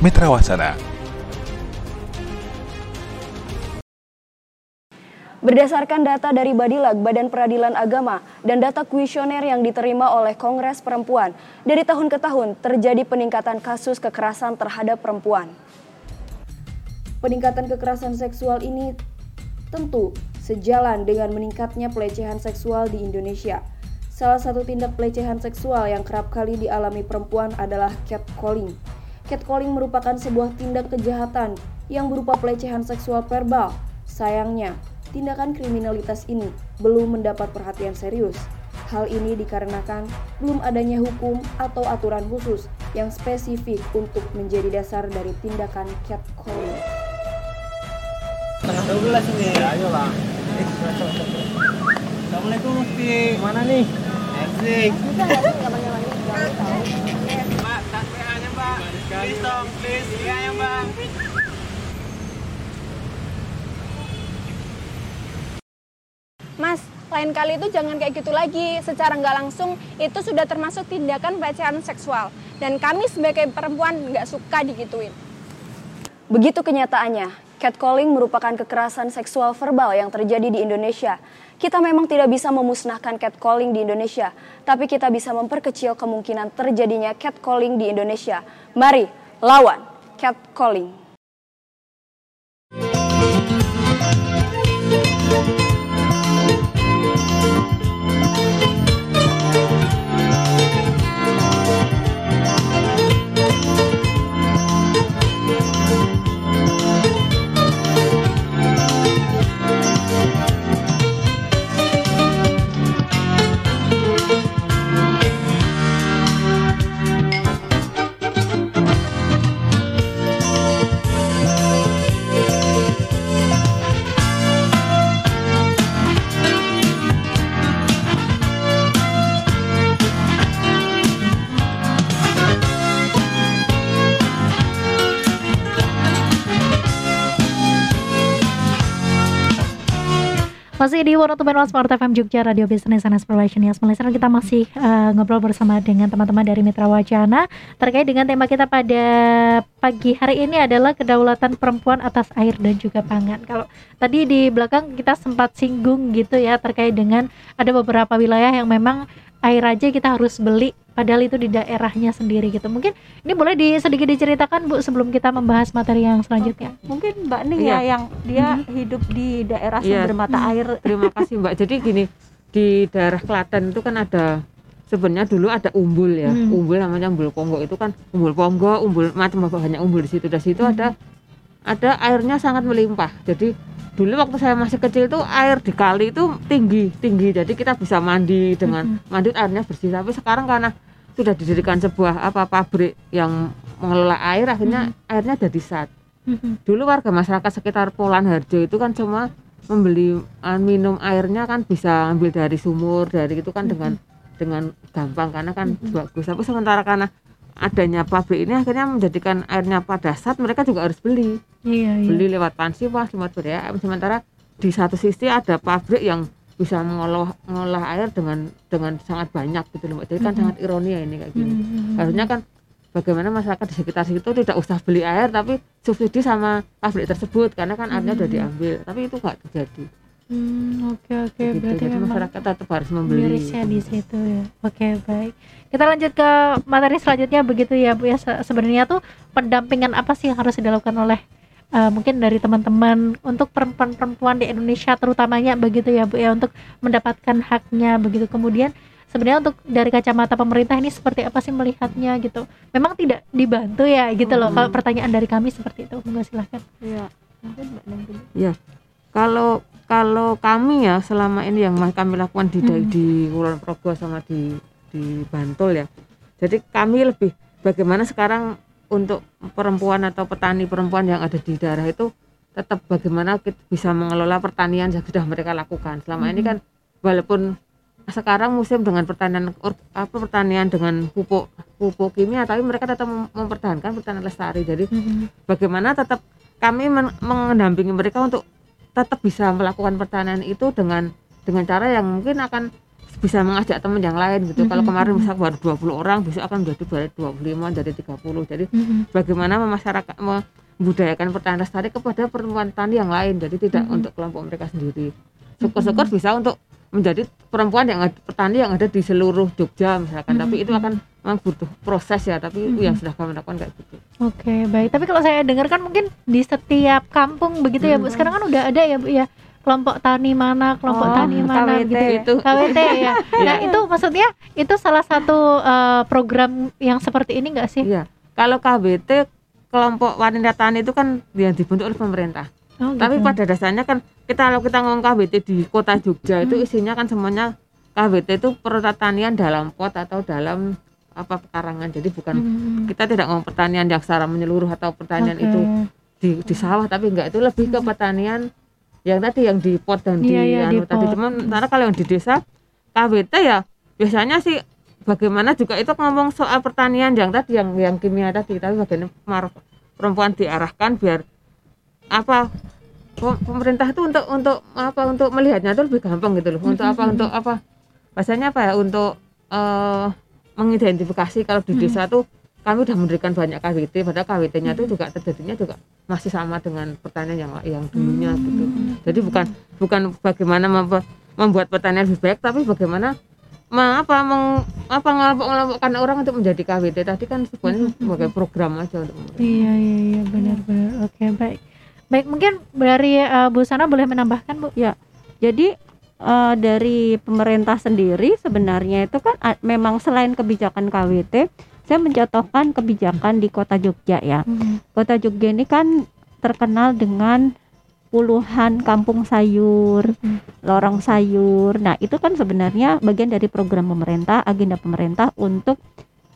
[SPEAKER 5] Mitra Wasana
[SPEAKER 6] Berdasarkan data dari Badilag, Badan Peradilan Agama, dan data kuesioner yang diterima oleh Kongres Perempuan, dari tahun ke tahun terjadi peningkatan kasus kekerasan terhadap perempuan. Peningkatan kekerasan seksual ini tentu sejalan dengan meningkatnya pelecehan seksual di Indonesia. Salah satu tindak pelecehan seksual yang kerap kali dialami perempuan adalah catcalling. Catcalling merupakan sebuah tindak kejahatan yang berupa pelecehan seksual verbal. Sayangnya, tindakan kriminalitas ini belum mendapat perhatian serius. Hal ini dikarenakan belum adanya hukum atau aturan khusus yang spesifik untuk menjadi dasar dari tindakan catcalling.
[SPEAKER 7] Tengah 12 ini. Ya, ayolah. Assalamualaikum Mufti. Mana nih? Asik. Mbak, tas PA-nya, Mbak. Please dong, please. Iya ya, Mbak.
[SPEAKER 8] Mas, lain kali itu jangan kayak gitu lagi. Secara nggak langsung itu sudah termasuk tindakan pelecehan seksual. Dan kami sebagai perempuan nggak suka digituin.
[SPEAKER 6] Begitu kenyataannya, catcalling merupakan kekerasan seksual verbal yang terjadi di Indonesia. Kita memang tidak bisa memusnahkan catcalling di Indonesia, tapi kita bisa memperkecil kemungkinan terjadinya catcalling di Indonesia. Mari lawan catcalling.
[SPEAKER 1] Di One One Smart FM Jogja Radio Business and Inspiration ya Listener kita masih uh, ngobrol bersama dengan teman-teman dari Mitra Wacana terkait dengan tema kita pada pagi hari ini adalah kedaulatan perempuan atas air dan juga pangan. Kalau tadi di belakang kita sempat singgung gitu ya terkait dengan ada beberapa wilayah yang memang air aja kita harus beli padahal itu di daerahnya sendiri gitu. Mungkin ini boleh di sedikit diceritakan Bu sebelum kita membahas materi yang selanjutnya.
[SPEAKER 2] Oke. Mungkin Mbak Ning
[SPEAKER 3] Iya.
[SPEAKER 2] ya yang dia
[SPEAKER 1] Mhm.
[SPEAKER 2] hidup di daerah
[SPEAKER 3] Iya.
[SPEAKER 2] sumber mata air.
[SPEAKER 3] Terima kasih Mbak. Jadi gini, di daerah Klaten itu kan ada sebenarnya dulu ada umbul ya.
[SPEAKER 1] Hmm.
[SPEAKER 3] Umbul namanya umbul Ponggo itu kan umbul Ponggo, umbul macam banyak umbul di situ. Dari situ
[SPEAKER 1] Hmm.
[SPEAKER 3] ada ada airnya sangat melimpah. Jadi dulu waktu saya masih kecil itu air di kali itu tinggi tinggi. Jadi kita bisa mandi dengan
[SPEAKER 1] Mhm.
[SPEAKER 3] mandi airnya bersih. Tapi sekarang karena sudah didirikan sebuah apa pabrik yang mengelola air akhirnya airnya jadi sat. Dulu warga masyarakat sekitar Polan Harjo itu kan cuma membeli uh, minum airnya kan bisa ambil dari sumur dari itu kan dengan dengan gampang karena kan
[SPEAKER 1] Mhm.
[SPEAKER 3] bagus. Tapi sementara karena adanya pabrik ini akhirnya menjadikan airnya pada saat mereka juga harus beli
[SPEAKER 1] Iya, iya.
[SPEAKER 3] beli lewat pansi pas lewat BDAM sementara di satu sisi ada pabrik yang bisa mengolah mengolah air dengan dengan sangat banyak gitu loh jadi kan
[SPEAKER 1] Mhm.
[SPEAKER 3] sangat ironi ya ini kayak gini
[SPEAKER 1] Mhm.
[SPEAKER 3] harusnya kan bagaimana masyarakat di sekitar situ tidak usah beli air tapi subsidi sama pabrik tersebut karena kan airnya udah
[SPEAKER 1] Hmm.
[SPEAKER 3] diambil tapi itu nggak terjadi
[SPEAKER 1] Hmm, oke oke
[SPEAKER 3] Begitu.
[SPEAKER 1] berarti
[SPEAKER 3] jadi
[SPEAKER 1] memang
[SPEAKER 3] masyarakat tetap harus membeli
[SPEAKER 1] mirisnya di situ ya. Oke, baik. Kita lanjut ke materi selanjutnya begitu ya, Bu ya. Se- Sebenarnya tuh pendampingan apa sih yang harus dilakukan oleh eh, mungkin dari teman-teman untuk perempuan-perempuan di Indonesia terutamanya begitu ya, Bu ya untuk mendapatkan haknya begitu. Kemudian sebenarnya untuk dari kacamata pemerintah ini seperti apa sih melihatnya gitu. Memang tidak dibantu ya gitu loh.
[SPEAKER 3] Hmm.
[SPEAKER 1] Kalau pertanyaan dari kami seperti itu, Monggo silahkan.
[SPEAKER 2] Iya. Mungkin Mbak Ning dulu.
[SPEAKER 3] kalau kalau kami ya selama ini yang kami lakukan di
[SPEAKER 1] Mhm.
[SPEAKER 3] di Kulon Progo sama di di Bantul ya jadi kami lebih bagaimana sekarang untuk perempuan atau petani perempuan yang ada di daerah itu tetap bagaimana kita bisa mengelola pertanian yang sudah mereka lakukan selama ini
[SPEAKER 1] Mhm.
[SPEAKER 3] kan walaupun sekarang musim dengan pertanian apa pertanian dengan pupuk pupuk kimia tapi mereka tetap mem- mempertahankan pertanian lestari jadi
[SPEAKER 1] Mhm.
[SPEAKER 3] bagaimana tetap kami men- mendampingi mereka untuk tetap bisa melakukan pertanian itu dengan dengan cara yang mungkin akan bisa mengajak teman yang lain gitu. Kalau
[SPEAKER 1] Mhm,
[SPEAKER 3] kemarin
[SPEAKER 1] mhm.
[SPEAKER 3] misal baru 20 orang, besok akan menjadi baru 25, jadi 30. Jadi
[SPEAKER 1] Mhm.
[SPEAKER 3] bagaimana masyarakat membudayakan pertanian lestari kepada perempuan tani yang lain. Jadi tidak
[SPEAKER 1] Mhm.
[SPEAKER 3] untuk kelompok mereka sendiri. syukur-syukur bisa untuk menjadi perempuan yang ada, petani yang ada di seluruh Jogja misalkan tapi itu akan memang butuh proses ya tapi
[SPEAKER 1] Mhm.
[SPEAKER 3] yang sudah kami lakukan kayak gitu
[SPEAKER 1] Oke, baik. Tapi kalau saya dengar kan mungkin di setiap kampung begitu ya, Bu.
[SPEAKER 3] Mhm.
[SPEAKER 1] Sekarang kan udah ada ya, Bu ya. Kelompok tani mana, kelompok
[SPEAKER 2] Oh,
[SPEAKER 1] tani mana
[SPEAKER 2] KWT.
[SPEAKER 1] gitu ya.
[SPEAKER 3] Itu.
[SPEAKER 1] KWT ya. Nah, itu maksudnya itu salah satu eh, program yang seperti ini enggak sih?
[SPEAKER 3] Iya. kalau KBT kelompok wanita tani itu kan yang dibentuk oleh pemerintah
[SPEAKER 1] Oh,
[SPEAKER 3] tapi
[SPEAKER 1] gitu.
[SPEAKER 3] pada dasarnya kan kita kalau kita ngomong KBT di kota Jogja itu
[SPEAKER 1] Hmm.
[SPEAKER 3] isinya kan semuanya KBT itu pertanian dalam pot atau dalam apa pekarangan jadi bukan
[SPEAKER 1] Mhm.
[SPEAKER 3] kita tidak ngomong pertanian yang secara menyeluruh atau pertanian
[SPEAKER 1] Oke.
[SPEAKER 3] itu di, di sawah tapi enggak itu lebih ke pertanian yang tadi yang di pot dan di
[SPEAKER 1] Iya, di
[SPEAKER 3] anu tadi
[SPEAKER 1] pot.
[SPEAKER 3] cuman sementara kalau yang di desa KBT ya biasanya sih bagaimana juga itu ngomong soal pertanian yang tadi yang yang kimia tadi tapi bagaimana perempuan diarahkan biar apa pe- pemerintah itu untuk untuk apa untuk melihatnya itu lebih gampang gitu loh. Untuk apa untuk apa? Bahasanya apa ya? Untuk eh, mengidentifikasi kalau di
[SPEAKER 1] Hmm.
[SPEAKER 3] desa tuh kami udah memberikan banyak KWT padahal KWT-nya itu juga terjadinya juga masih sama dengan pertanian yang yang dulunya gitu. Jadi bukan bukan bagaimana membuat pertanian lebih baik tapi bagaimana apa meng, apa ngelompok-ngelompokkan orang untuk menjadi KWT tadi kan sebenarnya sebagai program aja untuk
[SPEAKER 1] Iya, iya, iya, benar-benar. Oke, baik. Baik, mungkin dari eh, Bu Sana boleh menambahkan, Bu?
[SPEAKER 2] Jadi eh, dari pemerintah sendiri sebenarnya itu kan a- memang selain kebijakan KWT, saya mencontohkan kebijakan di Kota Jogja ya. Kota Jogja ini kan terkenal dengan puluhan kampung sayur,
[SPEAKER 1] Hmm.
[SPEAKER 2] lorong sayur. Nah, itu kan sebenarnya bagian dari program pemerintah, agenda pemerintah untuk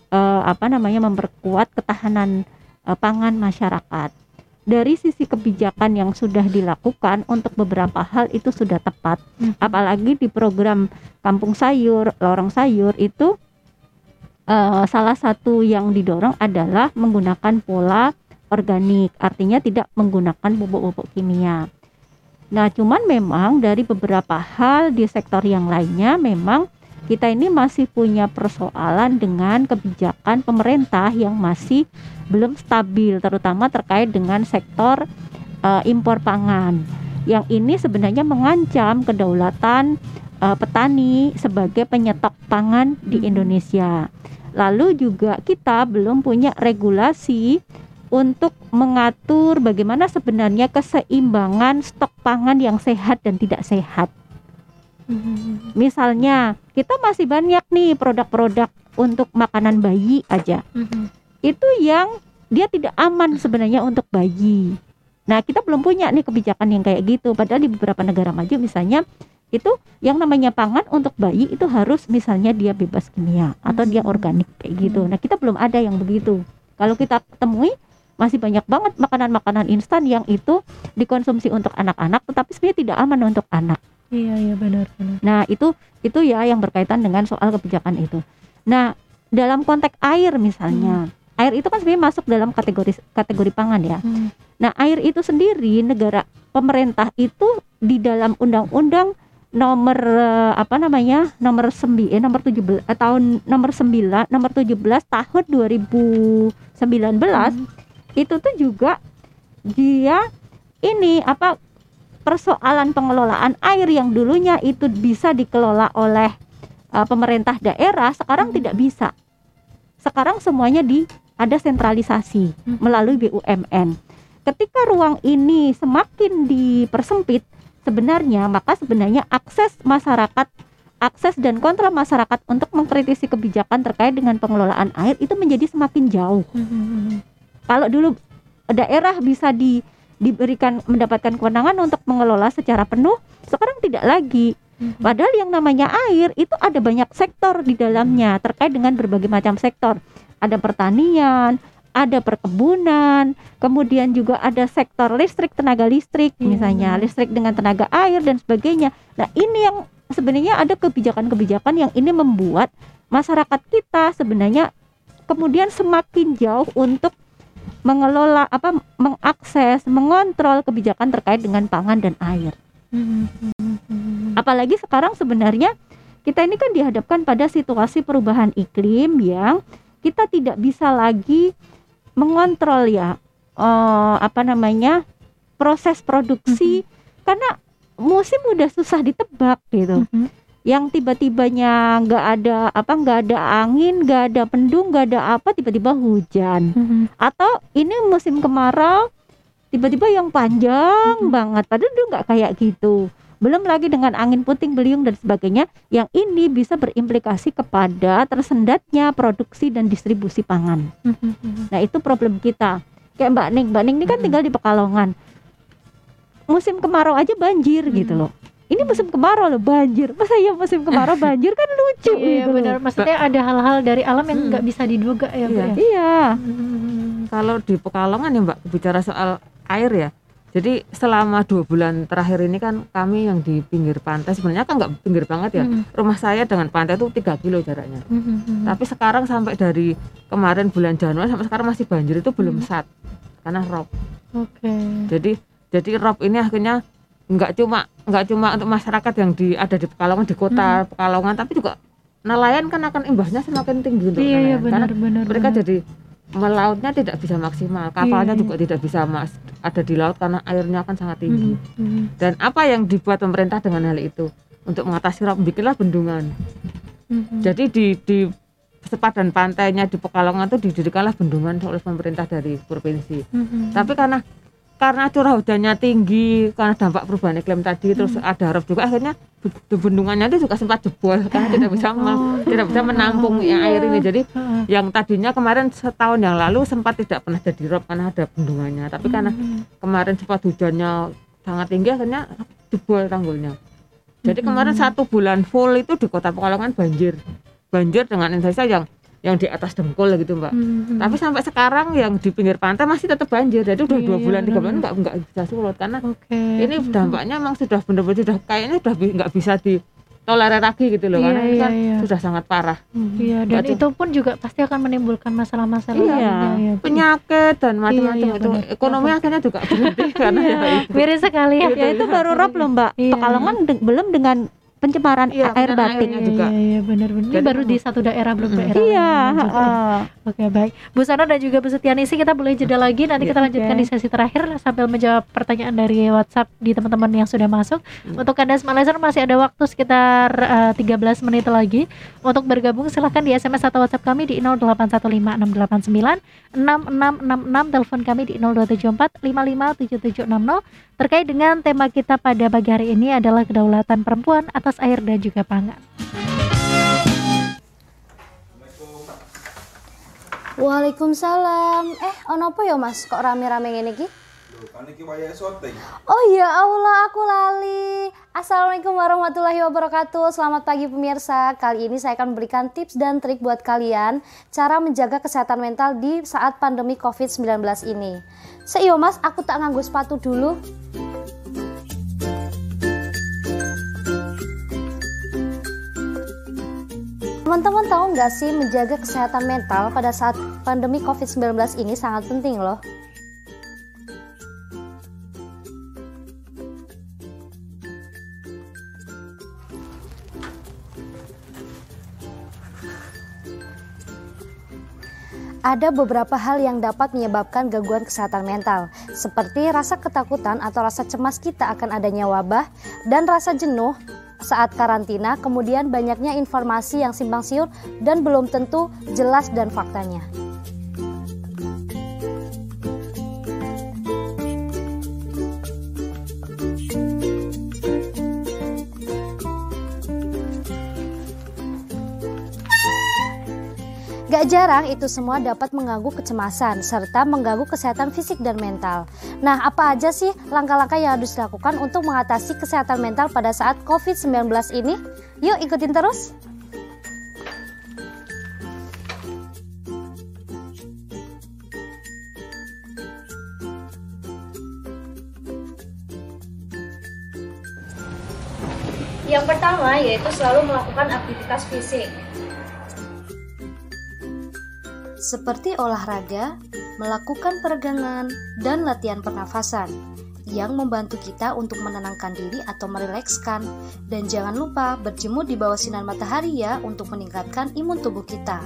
[SPEAKER 2] eh, apa namanya memperkuat ketahanan eh, pangan masyarakat. Dari sisi kebijakan yang sudah dilakukan untuk beberapa hal itu sudah tepat. Apalagi di program kampung sayur, lorong sayur itu eh, salah satu yang didorong adalah menggunakan pola organik, artinya tidak menggunakan pupuk-pupuk kimia. Nah, cuman memang dari beberapa hal di sektor yang lainnya memang kita ini masih punya persoalan dengan kebijakan pemerintah yang masih belum stabil, terutama terkait dengan sektor eh, impor pangan. Yang ini sebenarnya mengancam kedaulatan eh, petani sebagai penyetok pangan di Indonesia. Lalu juga kita belum punya regulasi untuk mengatur bagaimana sebenarnya keseimbangan stok pangan yang sehat dan tidak sehat.
[SPEAKER 1] Mhm.
[SPEAKER 2] Misalnya, kita masih banyak nih produk-produk untuk makanan bayi aja.
[SPEAKER 1] Mhm.
[SPEAKER 2] Itu yang dia tidak aman sebenarnya untuk bayi. Nah, kita belum punya nih kebijakan yang kayak gitu. Padahal di beberapa negara maju misalnya itu yang namanya pangan untuk bayi itu harus misalnya dia bebas kimia atau dia organik kayak gitu. Nah, kita belum ada yang begitu. Kalau kita temui masih banyak banget makanan-makanan instan yang itu dikonsumsi untuk anak-anak tetapi sebenarnya tidak aman untuk anak.
[SPEAKER 1] Iya, iya benar, benar.
[SPEAKER 2] Nah, itu itu ya yang berkaitan dengan soal kebijakan itu. Nah, dalam konteks air misalnya, air itu kan sebenarnya masuk dalam kategori kategori pangan ya.
[SPEAKER 1] Hmm.
[SPEAKER 2] Nah, air itu sendiri negara pemerintah itu di dalam undang-undang nomor eh, apa namanya? nomor 9 eh, nomor 17 eh, tahun nomor 9 nomor 17 tahun 2019 itu tuh juga dia ini apa persoalan pengelolaan air yang dulunya itu bisa dikelola oleh uh, pemerintah daerah sekarang tidak bisa. Sekarang semuanya di ada sentralisasi
[SPEAKER 1] Hmm.
[SPEAKER 2] melalui BUMN. Ketika ruang ini semakin dipersempit sebenarnya maka sebenarnya akses masyarakat akses dan kontrol masyarakat untuk mengkritisi kebijakan terkait dengan pengelolaan air itu menjadi semakin jauh
[SPEAKER 1] Mhm.
[SPEAKER 2] kalau dulu daerah bisa di diberikan mendapatkan kewenangan untuk mengelola secara penuh sekarang tidak lagi.
[SPEAKER 1] Mhm.
[SPEAKER 2] padahal yang namanya air itu ada banyak sektor di dalamnya terkait dengan berbagai macam sektor. Ada pertanian ada perkebunan kemudian juga ada sektor listrik tenaga listrik
[SPEAKER 1] Iya,
[SPEAKER 2] misalnya listrik dengan tenaga air dan sebagainya. Nah ini yang sebenarnya ada kebijakan-kebijakan yang ini membuat masyarakat kita sebenarnya kemudian semakin jauh untuk mengelola apa mengakses mengontrol kebijakan terkait dengan pangan dan air. Apalagi sekarang sebenarnya kita ini kan dihadapkan pada situasi perubahan iklim yang kita tidak bisa lagi mengontrol ya eh, apa namanya proses produksi karena musim udah susah ditebak gitu.
[SPEAKER 1] Mhm.
[SPEAKER 2] Yang tiba-tibanya nggak ada apa nggak ada angin nggak ada pendung nggak ada apa tiba-tiba hujan.
[SPEAKER 1] Mhm.
[SPEAKER 2] atau ini musim kemarau tiba-tiba yang panjang banget. Padahal dulu nggak kayak gitu. Belum lagi dengan angin puting beliung dan sebagainya yang ini bisa berimplikasi kepada tersendatnya produksi dan distribusi pangan.
[SPEAKER 1] Mhm.
[SPEAKER 2] nah itu problem kita. Kayak Mbak Ning. Mbak Ning ini kan
[SPEAKER 3] Mm-mm.
[SPEAKER 2] tinggal di Pekalongan. Musim kemarau aja banjir gitu
[SPEAKER 1] Mm.
[SPEAKER 2] loh ini musim kemarau loh banjir masa ya musim kemarau banjir kan lucu
[SPEAKER 1] Iya
[SPEAKER 2] gitu
[SPEAKER 1] benar. Maksudnya ada hal-hal dari alam yang
[SPEAKER 3] Hmm.
[SPEAKER 1] nggak bisa diduga ya,
[SPEAKER 3] Iya.
[SPEAKER 1] ya.
[SPEAKER 2] iya
[SPEAKER 1] Mhm.
[SPEAKER 3] Kalau di Pekalongan ya Mbak bicara soal air ya. Jadi selama dua bulan terakhir ini kan kami yang di pinggir pantai sebenarnya kan nggak pinggir banget ya.
[SPEAKER 1] Mhm.
[SPEAKER 3] Rumah saya dengan pantai itu 3 kilo jaraknya.
[SPEAKER 1] Mhm.
[SPEAKER 3] Tapi sekarang sampai dari kemarin bulan Januari sampai sekarang masih banjir itu belum
[SPEAKER 1] Hmm.
[SPEAKER 3] sat karena rob.
[SPEAKER 1] Oke.
[SPEAKER 3] Jadi jadi rob ini akhirnya nggak cuma nggak cuma untuk masyarakat yang di ada di Pekalongan di kota Pekalongan tapi juga nelayan kan akan imbahnya semakin tinggi untuk
[SPEAKER 1] Iya iya
[SPEAKER 3] nelayan. Karena
[SPEAKER 1] benar-benar.
[SPEAKER 3] mereka jadi melautnya tidak bisa maksimal kapalnya
[SPEAKER 1] Iya,
[SPEAKER 3] juga tidak bisa mas ada di laut karena airnya akan sangat tinggi
[SPEAKER 1] Mhm.
[SPEAKER 3] dan apa yang dibuat pemerintah dengan hal itu untuk mengatasi rob bikinlah bendungan
[SPEAKER 1] Mhm.
[SPEAKER 3] jadi di di sepadan pantainya di Pekalongan itu didirikanlah bendungan oleh pemerintah dari provinsi
[SPEAKER 1] Mhm.
[SPEAKER 3] tapi karena karena curah hujannya tinggi karena dampak perubahan iklim tadi terus ada rob juga akhirnya be- bendungannya itu juga sempat jebol karena tidak bisa
[SPEAKER 1] Oh.
[SPEAKER 3] tidak bisa menampung yang air ini jadi
[SPEAKER 1] Heeh.
[SPEAKER 3] yang tadinya kemarin setahun yang lalu sempat tidak pernah jadi rob karena ada bendungannya tapi karena
[SPEAKER 1] Mhm.
[SPEAKER 3] kemarin sempat hujannya sangat tinggi akhirnya jebol tanggulnya jadi kemarin
[SPEAKER 1] Mhm.
[SPEAKER 3] satu bulan full itu di kota Pekalongan banjir banjir dengan intensitas yang yang di atas dengkul gitu mbak
[SPEAKER 1] Mhm.
[SPEAKER 3] tapi sampai sekarang yang di pinggir pantai masih tetap banjir jadi udah
[SPEAKER 1] Iya,
[SPEAKER 3] dua bulan tiga bulan nggak nggak bisa surut karena
[SPEAKER 1] Oke.
[SPEAKER 3] ini dampaknya memang sudah benar-benar sudah kayaknya sudah nggak bisa ditolerir lagi gitu loh
[SPEAKER 1] Iya,
[SPEAKER 3] karena ini
[SPEAKER 1] iya,
[SPEAKER 3] kan
[SPEAKER 1] iya.
[SPEAKER 3] sudah sangat parah
[SPEAKER 1] Iya, dan
[SPEAKER 3] Berarti-
[SPEAKER 1] itu pun juga pasti akan menimbulkan masalah-masalah
[SPEAKER 2] Iya.
[SPEAKER 1] lainnya ya. Bu.
[SPEAKER 3] penyakit dan macam-macam
[SPEAKER 1] iya,
[SPEAKER 3] itu
[SPEAKER 1] benar.
[SPEAKER 3] ekonomi akhirnya juga berhenti karena ya itu
[SPEAKER 1] Miris sekali ya.
[SPEAKER 2] ya itu baru rob loh Mbak
[SPEAKER 1] Iya.
[SPEAKER 2] Pekalongan de- belum dengan pencemaran
[SPEAKER 3] Iya,
[SPEAKER 2] air
[SPEAKER 1] Iya,
[SPEAKER 3] juga.
[SPEAKER 1] iya, iya, benar-benar. Ini baru di satu daerah belum
[SPEAKER 3] Mm-mm.
[SPEAKER 1] daerah
[SPEAKER 2] iya heeh.
[SPEAKER 1] Oke baik, Bu Sana dan juga Bu Setianisi kita boleh jeda lagi nanti
[SPEAKER 3] Iya.
[SPEAKER 1] kita lanjutkan
[SPEAKER 2] Oke.
[SPEAKER 1] di sesi terakhir sambil menjawab pertanyaan dari WhatsApp di teman-teman yang sudah masuk.
[SPEAKER 3] Hmm.
[SPEAKER 1] Untuk anda Listener masih ada waktu sekitar eh, 13 menit lagi untuk bergabung silahkan di SMS atau WhatsApp kami di 0815689 6666 telepon kami di 0274 557760 terkait dengan tema kita pada pagi hari ini adalah kedaulatan perempuan atas air dan juga pangan.
[SPEAKER 9] Waalaikumsalam. Eh, ono apa ya Mas? Kok rame-rame ngene iki? Oh ya Allah, aku lali. Assalamualaikum warahmatullahi wabarakatuh. Selamat pagi pemirsa. Kali ini saya akan memberikan tips dan trik buat kalian cara menjaga kesehatan mental di saat pandemi COVID-19 ini. Seiyo Mas, aku tak nganggo sepatu dulu. Teman-teman tahu nggak sih menjaga kesehatan mental pada saat pandemi COVID-19 ini sangat penting loh. Ada beberapa hal yang dapat menyebabkan gangguan kesehatan mental, seperti rasa ketakutan atau rasa cemas kita akan adanya wabah dan rasa jenuh saat karantina, kemudian banyaknya informasi yang simpang siur dan belum tentu jelas dan faktanya. Gak jarang itu semua dapat mengganggu kecemasan serta mengganggu kesehatan fisik dan mental. Nah, apa aja sih langkah-langkah yang harus dilakukan untuk mengatasi kesehatan mental pada saat COVID-19 ini? Yuk ikutin terus. Yang pertama yaitu selalu melakukan aktivitas fisik. Seperti olahraga, melakukan peregangan, dan latihan pernafasan yang membantu kita untuk menenangkan diri atau merilekskan. Dan jangan lupa berjemur di bawah sinar matahari ya untuk meningkatkan imun tubuh kita.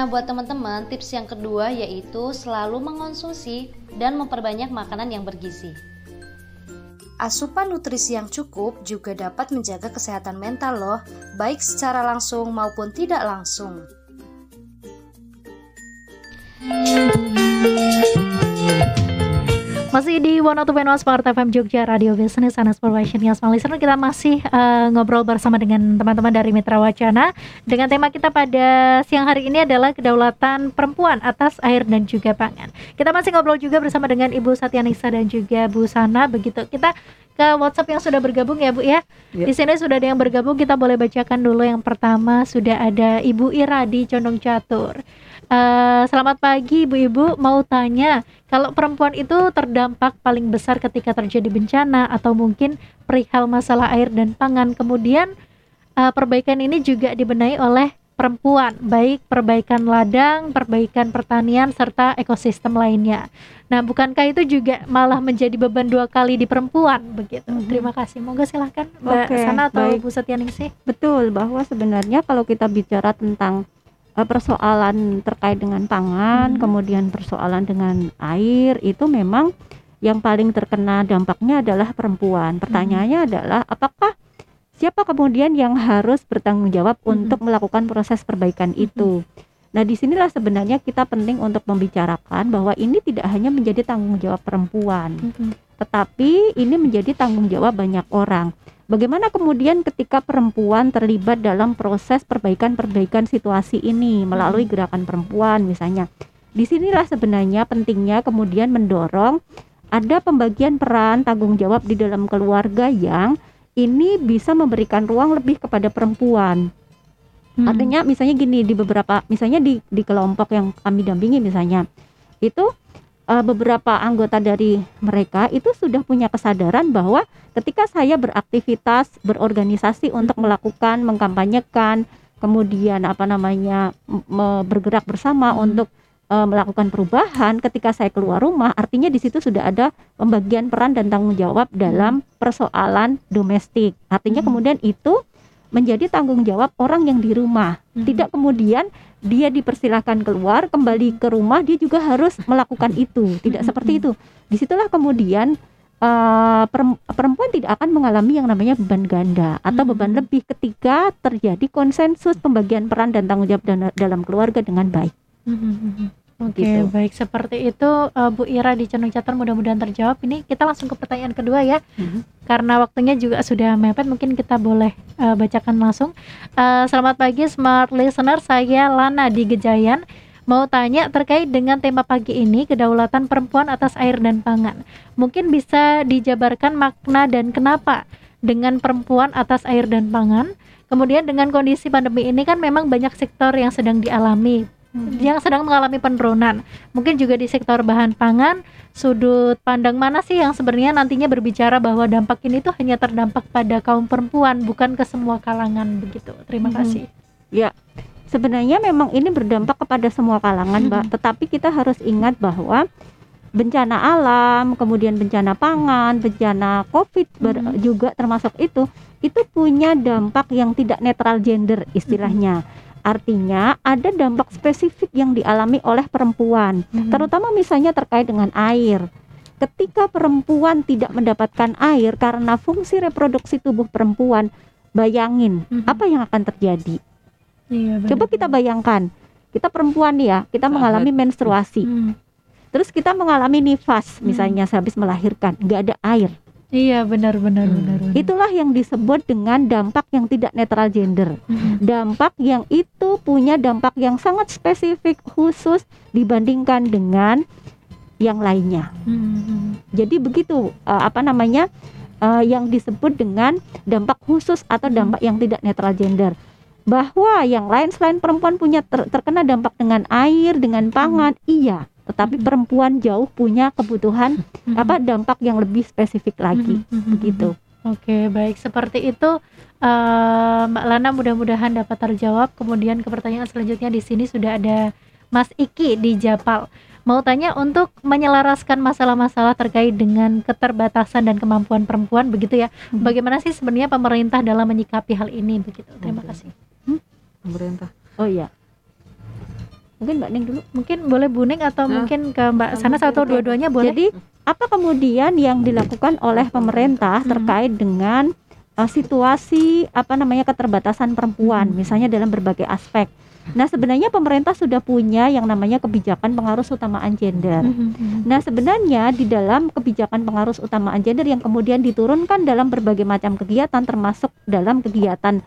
[SPEAKER 9] Nah, buat teman-teman, tips yang kedua yaitu selalu mengonsumsi dan memperbanyak makanan yang bergizi. Asupan nutrisi yang cukup juga dapat menjaga kesehatan mental loh, baik secara langsung maupun tidak langsung.
[SPEAKER 1] Masih di One Two One Sport FM Jogja Radio Business and Exploration yang Listener kita masih uh, ngobrol bersama dengan teman-teman dari Mitra Wacana dengan tema kita pada siang hari ini adalah kedaulatan perempuan atas air dan juga pangan. Kita masih ngobrol juga bersama dengan Ibu Satyanisa dan juga Bu Sana begitu. Kita ke WhatsApp yang sudah bergabung ya Bu ya. Yep. Di sini sudah ada yang bergabung kita boleh bacakan dulu yang pertama sudah ada Ibu Ira di Condong Catur. Uh, selamat pagi ibu-ibu, mau tanya kalau perempuan itu terdampak paling besar ketika terjadi bencana atau mungkin perihal masalah air dan pangan. Kemudian uh, perbaikan ini juga dibenahi oleh perempuan, baik perbaikan ladang, perbaikan pertanian serta ekosistem lainnya. Nah, bukankah itu juga malah menjadi beban dua kali di perempuan begitu? Mm-hmm. Terima kasih. Monggo silahkan Mbak okay, Sana atau baik. Bu Setyaningsih.
[SPEAKER 2] Betul bahwa sebenarnya kalau kita bicara tentang uh, persoalan terkait dengan pangan, hmm. kemudian persoalan dengan air itu memang yang paling terkena dampaknya adalah perempuan. Pertanyaannya hmm. adalah apakah siapa kemudian yang harus bertanggung jawab hmm. untuk melakukan proses perbaikan hmm. itu? Nah, di sinilah sebenarnya kita penting untuk membicarakan bahwa ini tidak hanya menjadi tanggung jawab perempuan, hmm. tetapi ini menjadi tanggung jawab banyak orang. Bagaimana kemudian ketika perempuan terlibat dalam proses perbaikan-perbaikan situasi ini melalui hmm. gerakan perempuan misalnya. Di sinilah sebenarnya pentingnya kemudian mendorong ada pembagian peran tanggung jawab di dalam keluarga yang ini bisa memberikan ruang lebih kepada perempuan. Hmm. Artinya misalnya gini di beberapa misalnya di di kelompok yang kami dampingi misalnya itu uh, beberapa anggota dari mereka itu sudah punya kesadaran bahwa ketika saya beraktivitas berorganisasi untuk melakukan mengkampanyekan kemudian apa namanya bergerak bersama hmm. untuk uh, melakukan perubahan ketika saya keluar rumah artinya di situ sudah ada pembagian peran dan tanggung jawab dalam persoalan domestik artinya hmm. kemudian itu menjadi tanggung jawab orang yang di rumah. Hmm. Tidak kemudian dia dipersilahkan keluar, kembali ke rumah dia juga harus melakukan itu. Tidak hmm. seperti itu. Di situlah kemudian uh, perempuan tidak akan mengalami yang namanya beban ganda atau hmm. beban lebih ketika terjadi konsensus pembagian peran dan tanggung jawab dalam keluarga dengan baik.
[SPEAKER 1] Oke, okay, gitu. baik seperti itu uh, Bu Ira di Cenung Catur mudah-mudahan terjawab. Ini kita langsung ke pertanyaan kedua ya. Mm-hmm. Karena waktunya juga sudah mepet, mungkin kita boleh uh, bacakan langsung. Uh, selamat pagi smart listener, saya Lana di Gejayan. Mau tanya terkait dengan tema pagi ini kedaulatan perempuan atas air dan pangan. Mungkin bisa dijabarkan makna dan kenapa dengan perempuan atas air dan pangan. Kemudian dengan kondisi pandemi ini kan memang banyak sektor yang sedang dialami hmm. yang sedang mengalami penurunan. Mungkin juga di sektor bahan pangan, sudut pandang mana sih yang sebenarnya nantinya berbicara bahwa dampak ini tuh hanya terdampak pada kaum perempuan, bukan ke semua kalangan begitu. Terima hmm. kasih.
[SPEAKER 2] Ya, sebenarnya memang ini berdampak kepada semua kalangan, Mbak. Hmm. Tetapi kita harus ingat bahwa bencana alam, kemudian bencana pangan, bencana COVID hmm. juga termasuk itu, itu punya dampak yang tidak netral gender istilahnya. Hmm Artinya ada dampak spesifik yang dialami oleh perempuan, hmm. terutama misalnya terkait dengan air. Ketika perempuan tidak mendapatkan air karena fungsi reproduksi tubuh perempuan, bayangin hmm. apa yang akan terjadi. Iya, Coba kita bayangkan, kita perempuan ya, kita Sahabat. mengalami menstruasi. Hmm. Terus kita mengalami nifas, misalnya hmm. sehabis melahirkan, nggak ada air
[SPEAKER 1] Iya benar benar hmm. benar.
[SPEAKER 2] Itulah yang disebut dengan dampak yang tidak netral gender. Hmm. Dampak yang itu punya dampak yang sangat spesifik khusus dibandingkan dengan yang lainnya. Hmm. Jadi begitu uh, apa namanya uh, yang disebut dengan dampak khusus atau hmm. dampak yang tidak netral gender. Bahwa yang lain selain perempuan punya ter terkena dampak dengan air, dengan pangan, hmm. iya tetapi perempuan jauh punya kebutuhan apa dampak yang lebih spesifik lagi begitu.
[SPEAKER 1] Oke, baik seperti itu uh, Mbak Lana mudah-mudahan dapat terjawab. Kemudian ke pertanyaan selanjutnya di sini sudah ada Mas Iki di Japal. Mau tanya untuk menyelaraskan masalah-masalah terkait dengan keterbatasan dan kemampuan perempuan begitu ya. Hmm. Bagaimana sih sebenarnya pemerintah dalam menyikapi hal ini begitu? Terima kasih.
[SPEAKER 3] Hmm? Pemerintah.
[SPEAKER 2] Oh iya Mungkin Mbak Ning dulu.
[SPEAKER 1] Mungkin boleh Bu Ning atau
[SPEAKER 3] Nah,
[SPEAKER 1] mungkin ke Mbak Sana atau dua-duanya boleh.
[SPEAKER 2] Jadi apa kemudian yang dilakukan oleh pemerintah terkait dengan uh, situasi apa namanya keterbatasan perempuan, misalnya dalam berbagai aspek. Nah sebenarnya pemerintah sudah punya yang namanya kebijakan pengarus utamaan gender.
[SPEAKER 1] Mhm.
[SPEAKER 2] Nah sebenarnya di dalam kebijakan pengarus utamaan gender yang kemudian diturunkan dalam berbagai macam kegiatan termasuk dalam kegiatan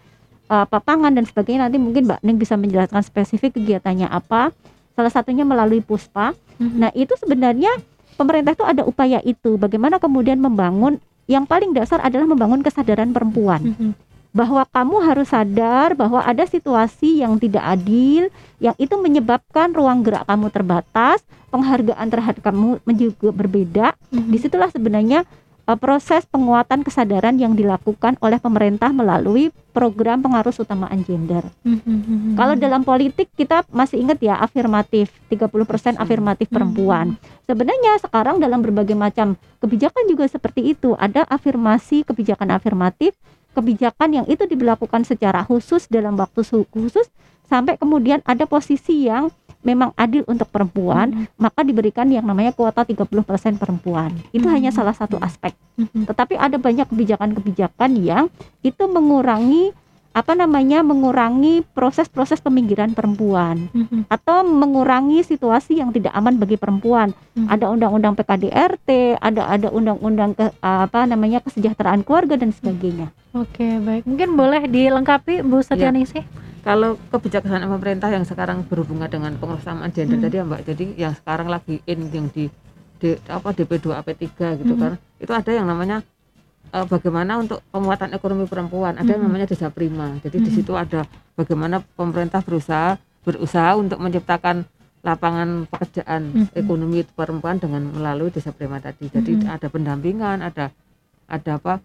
[SPEAKER 2] uh, papangan dan sebagainya nanti mungkin Mbak Ning bisa menjelaskan spesifik kegiatannya apa. Salah satunya melalui Puspa.
[SPEAKER 1] Mhm.
[SPEAKER 2] Nah itu sebenarnya pemerintah itu ada upaya itu. Bagaimana kemudian membangun yang paling dasar adalah membangun kesadaran perempuan
[SPEAKER 1] Mhm.
[SPEAKER 2] bahwa kamu harus sadar bahwa ada situasi yang tidak adil yang itu menyebabkan ruang gerak kamu terbatas, penghargaan terhadap kamu juga berbeda.
[SPEAKER 1] Mhm.
[SPEAKER 2] Di situlah sebenarnya uh, proses penguatan kesadaran yang dilakukan oleh pemerintah melalui program pengarus utamaan gender.
[SPEAKER 1] Mhm.
[SPEAKER 2] Kalau dalam politik kita masih ingat ya afirmatif, 30% afirmatif perempuan. Sebenarnya sekarang dalam berbagai macam kebijakan juga seperti itu. Ada afirmasi kebijakan afirmatif, kebijakan yang itu diberlakukan secara khusus dalam waktu su- khusus sampai kemudian ada posisi yang memang adil untuk perempuan, maka diberikan yang namanya kuota 30% perempuan. Itu hanya salah satu aspek.
[SPEAKER 1] Mhm.
[SPEAKER 2] Tetapi ada banyak kebijakan-kebijakan yang itu mengurangi apa namanya mengurangi proses-proses peminggiran perempuan
[SPEAKER 1] Mhm.
[SPEAKER 2] atau mengurangi situasi yang tidak aman bagi perempuan.
[SPEAKER 1] Mhm.
[SPEAKER 2] Ada undang-undang PKDRT, ada ada undang-undang ke, apa namanya kesejahteraan keluarga dan sebagainya.
[SPEAKER 1] Oke, baik. Mungkin boleh dilengkapi Bu Setianingsih?
[SPEAKER 3] Kalau kebijaksanaan pemerintah yang sekarang berhubungan dengan pengurusan gender
[SPEAKER 1] Hmm.
[SPEAKER 3] tadi ya Mbak, jadi yang sekarang lagi in yang di, di apa DP2 AP3 gitu
[SPEAKER 1] Mhm.
[SPEAKER 3] kan. Itu ada yang namanya eh, bagaimana untuk penguatan ekonomi perempuan, ada yang
[SPEAKER 1] Mhm.
[SPEAKER 3] namanya desa prima. Jadi di
[SPEAKER 1] Mhm.
[SPEAKER 3] situ ada bagaimana pemerintah berusaha berusaha untuk menciptakan lapangan pekerjaan
[SPEAKER 1] Mhm.
[SPEAKER 3] ekonomi perempuan dengan melalui desa prima tadi. Jadi
[SPEAKER 1] Mhm.
[SPEAKER 3] ada pendampingan, ada ada apa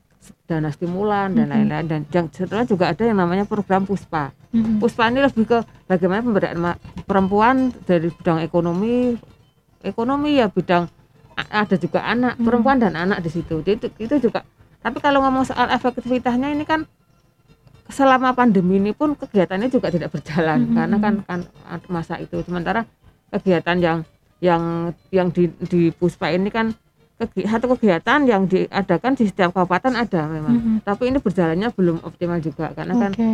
[SPEAKER 3] dana stimulan dan lain-lain. Dan yang setelah juga ada yang namanya program puspa.
[SPEAKER 1] Mhm.
[SPEAKER 3] puspa ini lebih ke bagaimana pemberdayaan perempuan dari bidang ekonomi ekonomi ya bidang ada juga anak
[SPEAKER 1] Mhm.
[SPEAKER 3] perempuan dan anak di situ. Jadi itu itu juga. Tapi kalau ngomong soal efektivitasnya ini kan selama pandemi ini pun kegiatannya juga tidak berjalan.
[SPEAKER 1] Mhm.
[SPEAKER 3] karena kan kan masa itu. Sementara kegiatan yang yang yang di di puspa ini kan satu kegiatan yang diadakan di setiap kabupaten ada memang
[SPEAKER 1] Mhm.
[SPEAKER 3] tapi ini berjalannya belum optimal juga karena kan
[SPEAKER 1] Oke.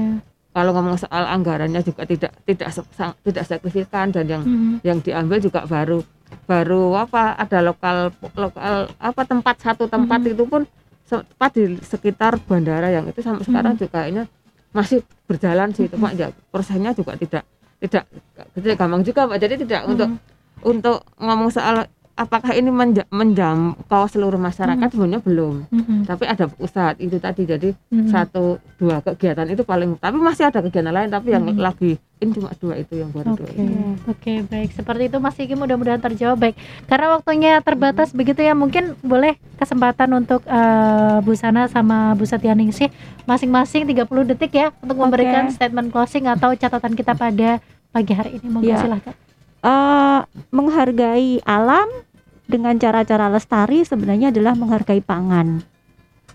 [SPEAKER 3] kalau ngomong soal anggarannya juga tidak tidak tidak signifikan dan yang
[SPEAKER 1] Mhm.
[SPEAKER 3] yang diambil juga baru baru apa ada lokal lokal apa tempat satu tempat
[SPEAKER 1] Mhm.
[SPEAKER 3] itu pun tepat di sekitar bandara yang itu sampai sekarang
[SPEAKER 1] Mhm.
[SPEAKER 3] juga kayaknya masih berjalan sih itu Pak ya prosesnya juga tidak tidak tidak gampang juga Pak jadi tidak untuk
[SPEAKER 1] Mhm.
[SPEAKER 3] untuk ngomong soal apakah ini menja- menjangkau seluruh masyarakat sebenarnya belum
[SPEAKER 1] Mhm.
[SPEAKER 3] tapi ada usaha itu tadi jadi
[SPEAKER 1] Mhm.
[SPEAKER 3] satu dua kegiatan itu paling tapi masih ada kegiatan lain tapi yang
[SPEAKER 1] Mhm.
[SPEAKER 3] lagi ini cuma dua itu yang baru dua
[SPEAKER 1] Oke, oke baik. Seperti itu Mas Iki mudah-mudahan terjawab baik. Karena waktunya terbatas begitu ya, mungkin boleh kesempatan untuk eh, Bu Sana sama Bu Setianingsih masing-masing 30 detik ya untuk memberikan statement closing atau catatan kita pada pagi hari ini. Monggo
[SPEAKER 2] Ya.
[SPEAKER 1] silahkan.
[SPEAKER 2] Eh, menghargai alam dengan cara-cara lestari sebenarnya adalah menghargai pangan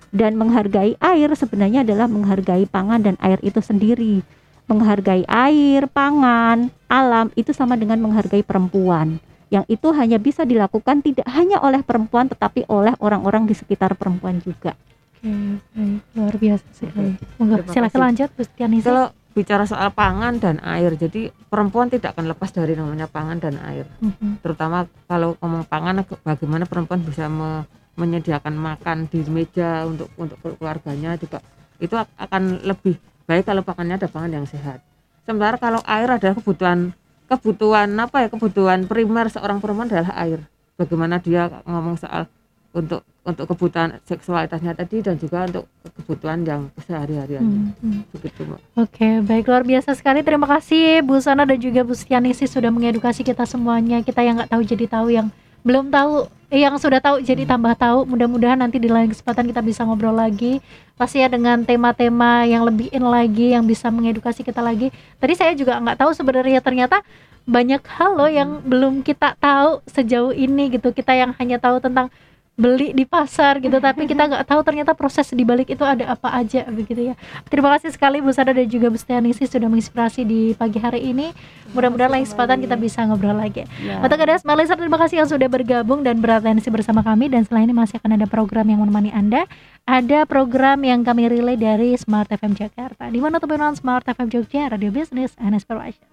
[SPEAKER 2] dan menghargai air sebenarnya adalah menghargai pangan dan air itu sendiri menghargai air pangan alam itu sama dengan menghargai perempuan yang itu hanya bisa dilakukan tidak hanya oleh perempuan tetapi oleh orang-orang di sekitar perempuan juga
[SPEAKER 1] Oke, baik. Luar biasa sekali. Monggo silahkan
[SPEAKER 3] kasih.
[SPEAKER 1] lanjut Bu.
[SPEAKER 3] Kalau bicara soal pangan dan air, jadi perempuan tidak akan lepas dari namanya pangan dan air.
[SPEAKER 1] Mhm.
[SPEAKER 3] Terutama kalau ngomong pangan, bagaimana perempuan bisa me- menyediakan makan di meja untuk untuk keluarganya juga itu ak- akan lebih baik kalau pakannya ada pangan yang sehat. Sementara kalau air adalah kebutuhan kebutuhan apa ya kebutuhan primer seorang perempuan adalah air. Bagaimana dia ngomong soal untuk untuk kebutuhan seksualitasnya tadi dan juga untuk kebutuhan yang sehari-hariannya.
[SPEAKER 1] Hmm, hmm.
[SPEAKER 3] Begitu, Mbak.
[SPEAKER 1] Oke, baik luar biasa sekali. Terima kasih Bu Sana dan juga Bu Setianingsih sudah mengedukasi kita semuanya. Kita yang nggak tahu jadi tahu, yang belum tahu, eh, yang sudah tahu jadi tambah tahu. Mudah-mudahan nanti di lain kesempatan kita bisa ngobrol lagi. Pasti ya dengan tema-tema yang lebih in lagi, yang bisa mengedukasi kita lagi. Tadi saya juga nggak tahu sebenarnya ternyata banyak hal loh yang belum kita tahu sejauh ini gitu. Kita yang hanya tahu tentang beli di pasar gitu tapi kita nggak tahu ternyata proses di balik itu ada apa aja begitu ya. Terima kasih sekali Bu Sada dan juga Bu Stianisi sudah menginspirasi di pagi hari ini. Mudah-mudahan lain kesempatan kita bisa ngobrol lagi. Ya. untuk ada Smart terima kasih yang sudah bergabung dan beratensi bersama kami. Dan selain ini masih akan ada program yang menemani Anda. Ada program yang kami relay dari Smart FM Jakarta. Di mana tuh Smart FM Jogja Radio Business and Inspiration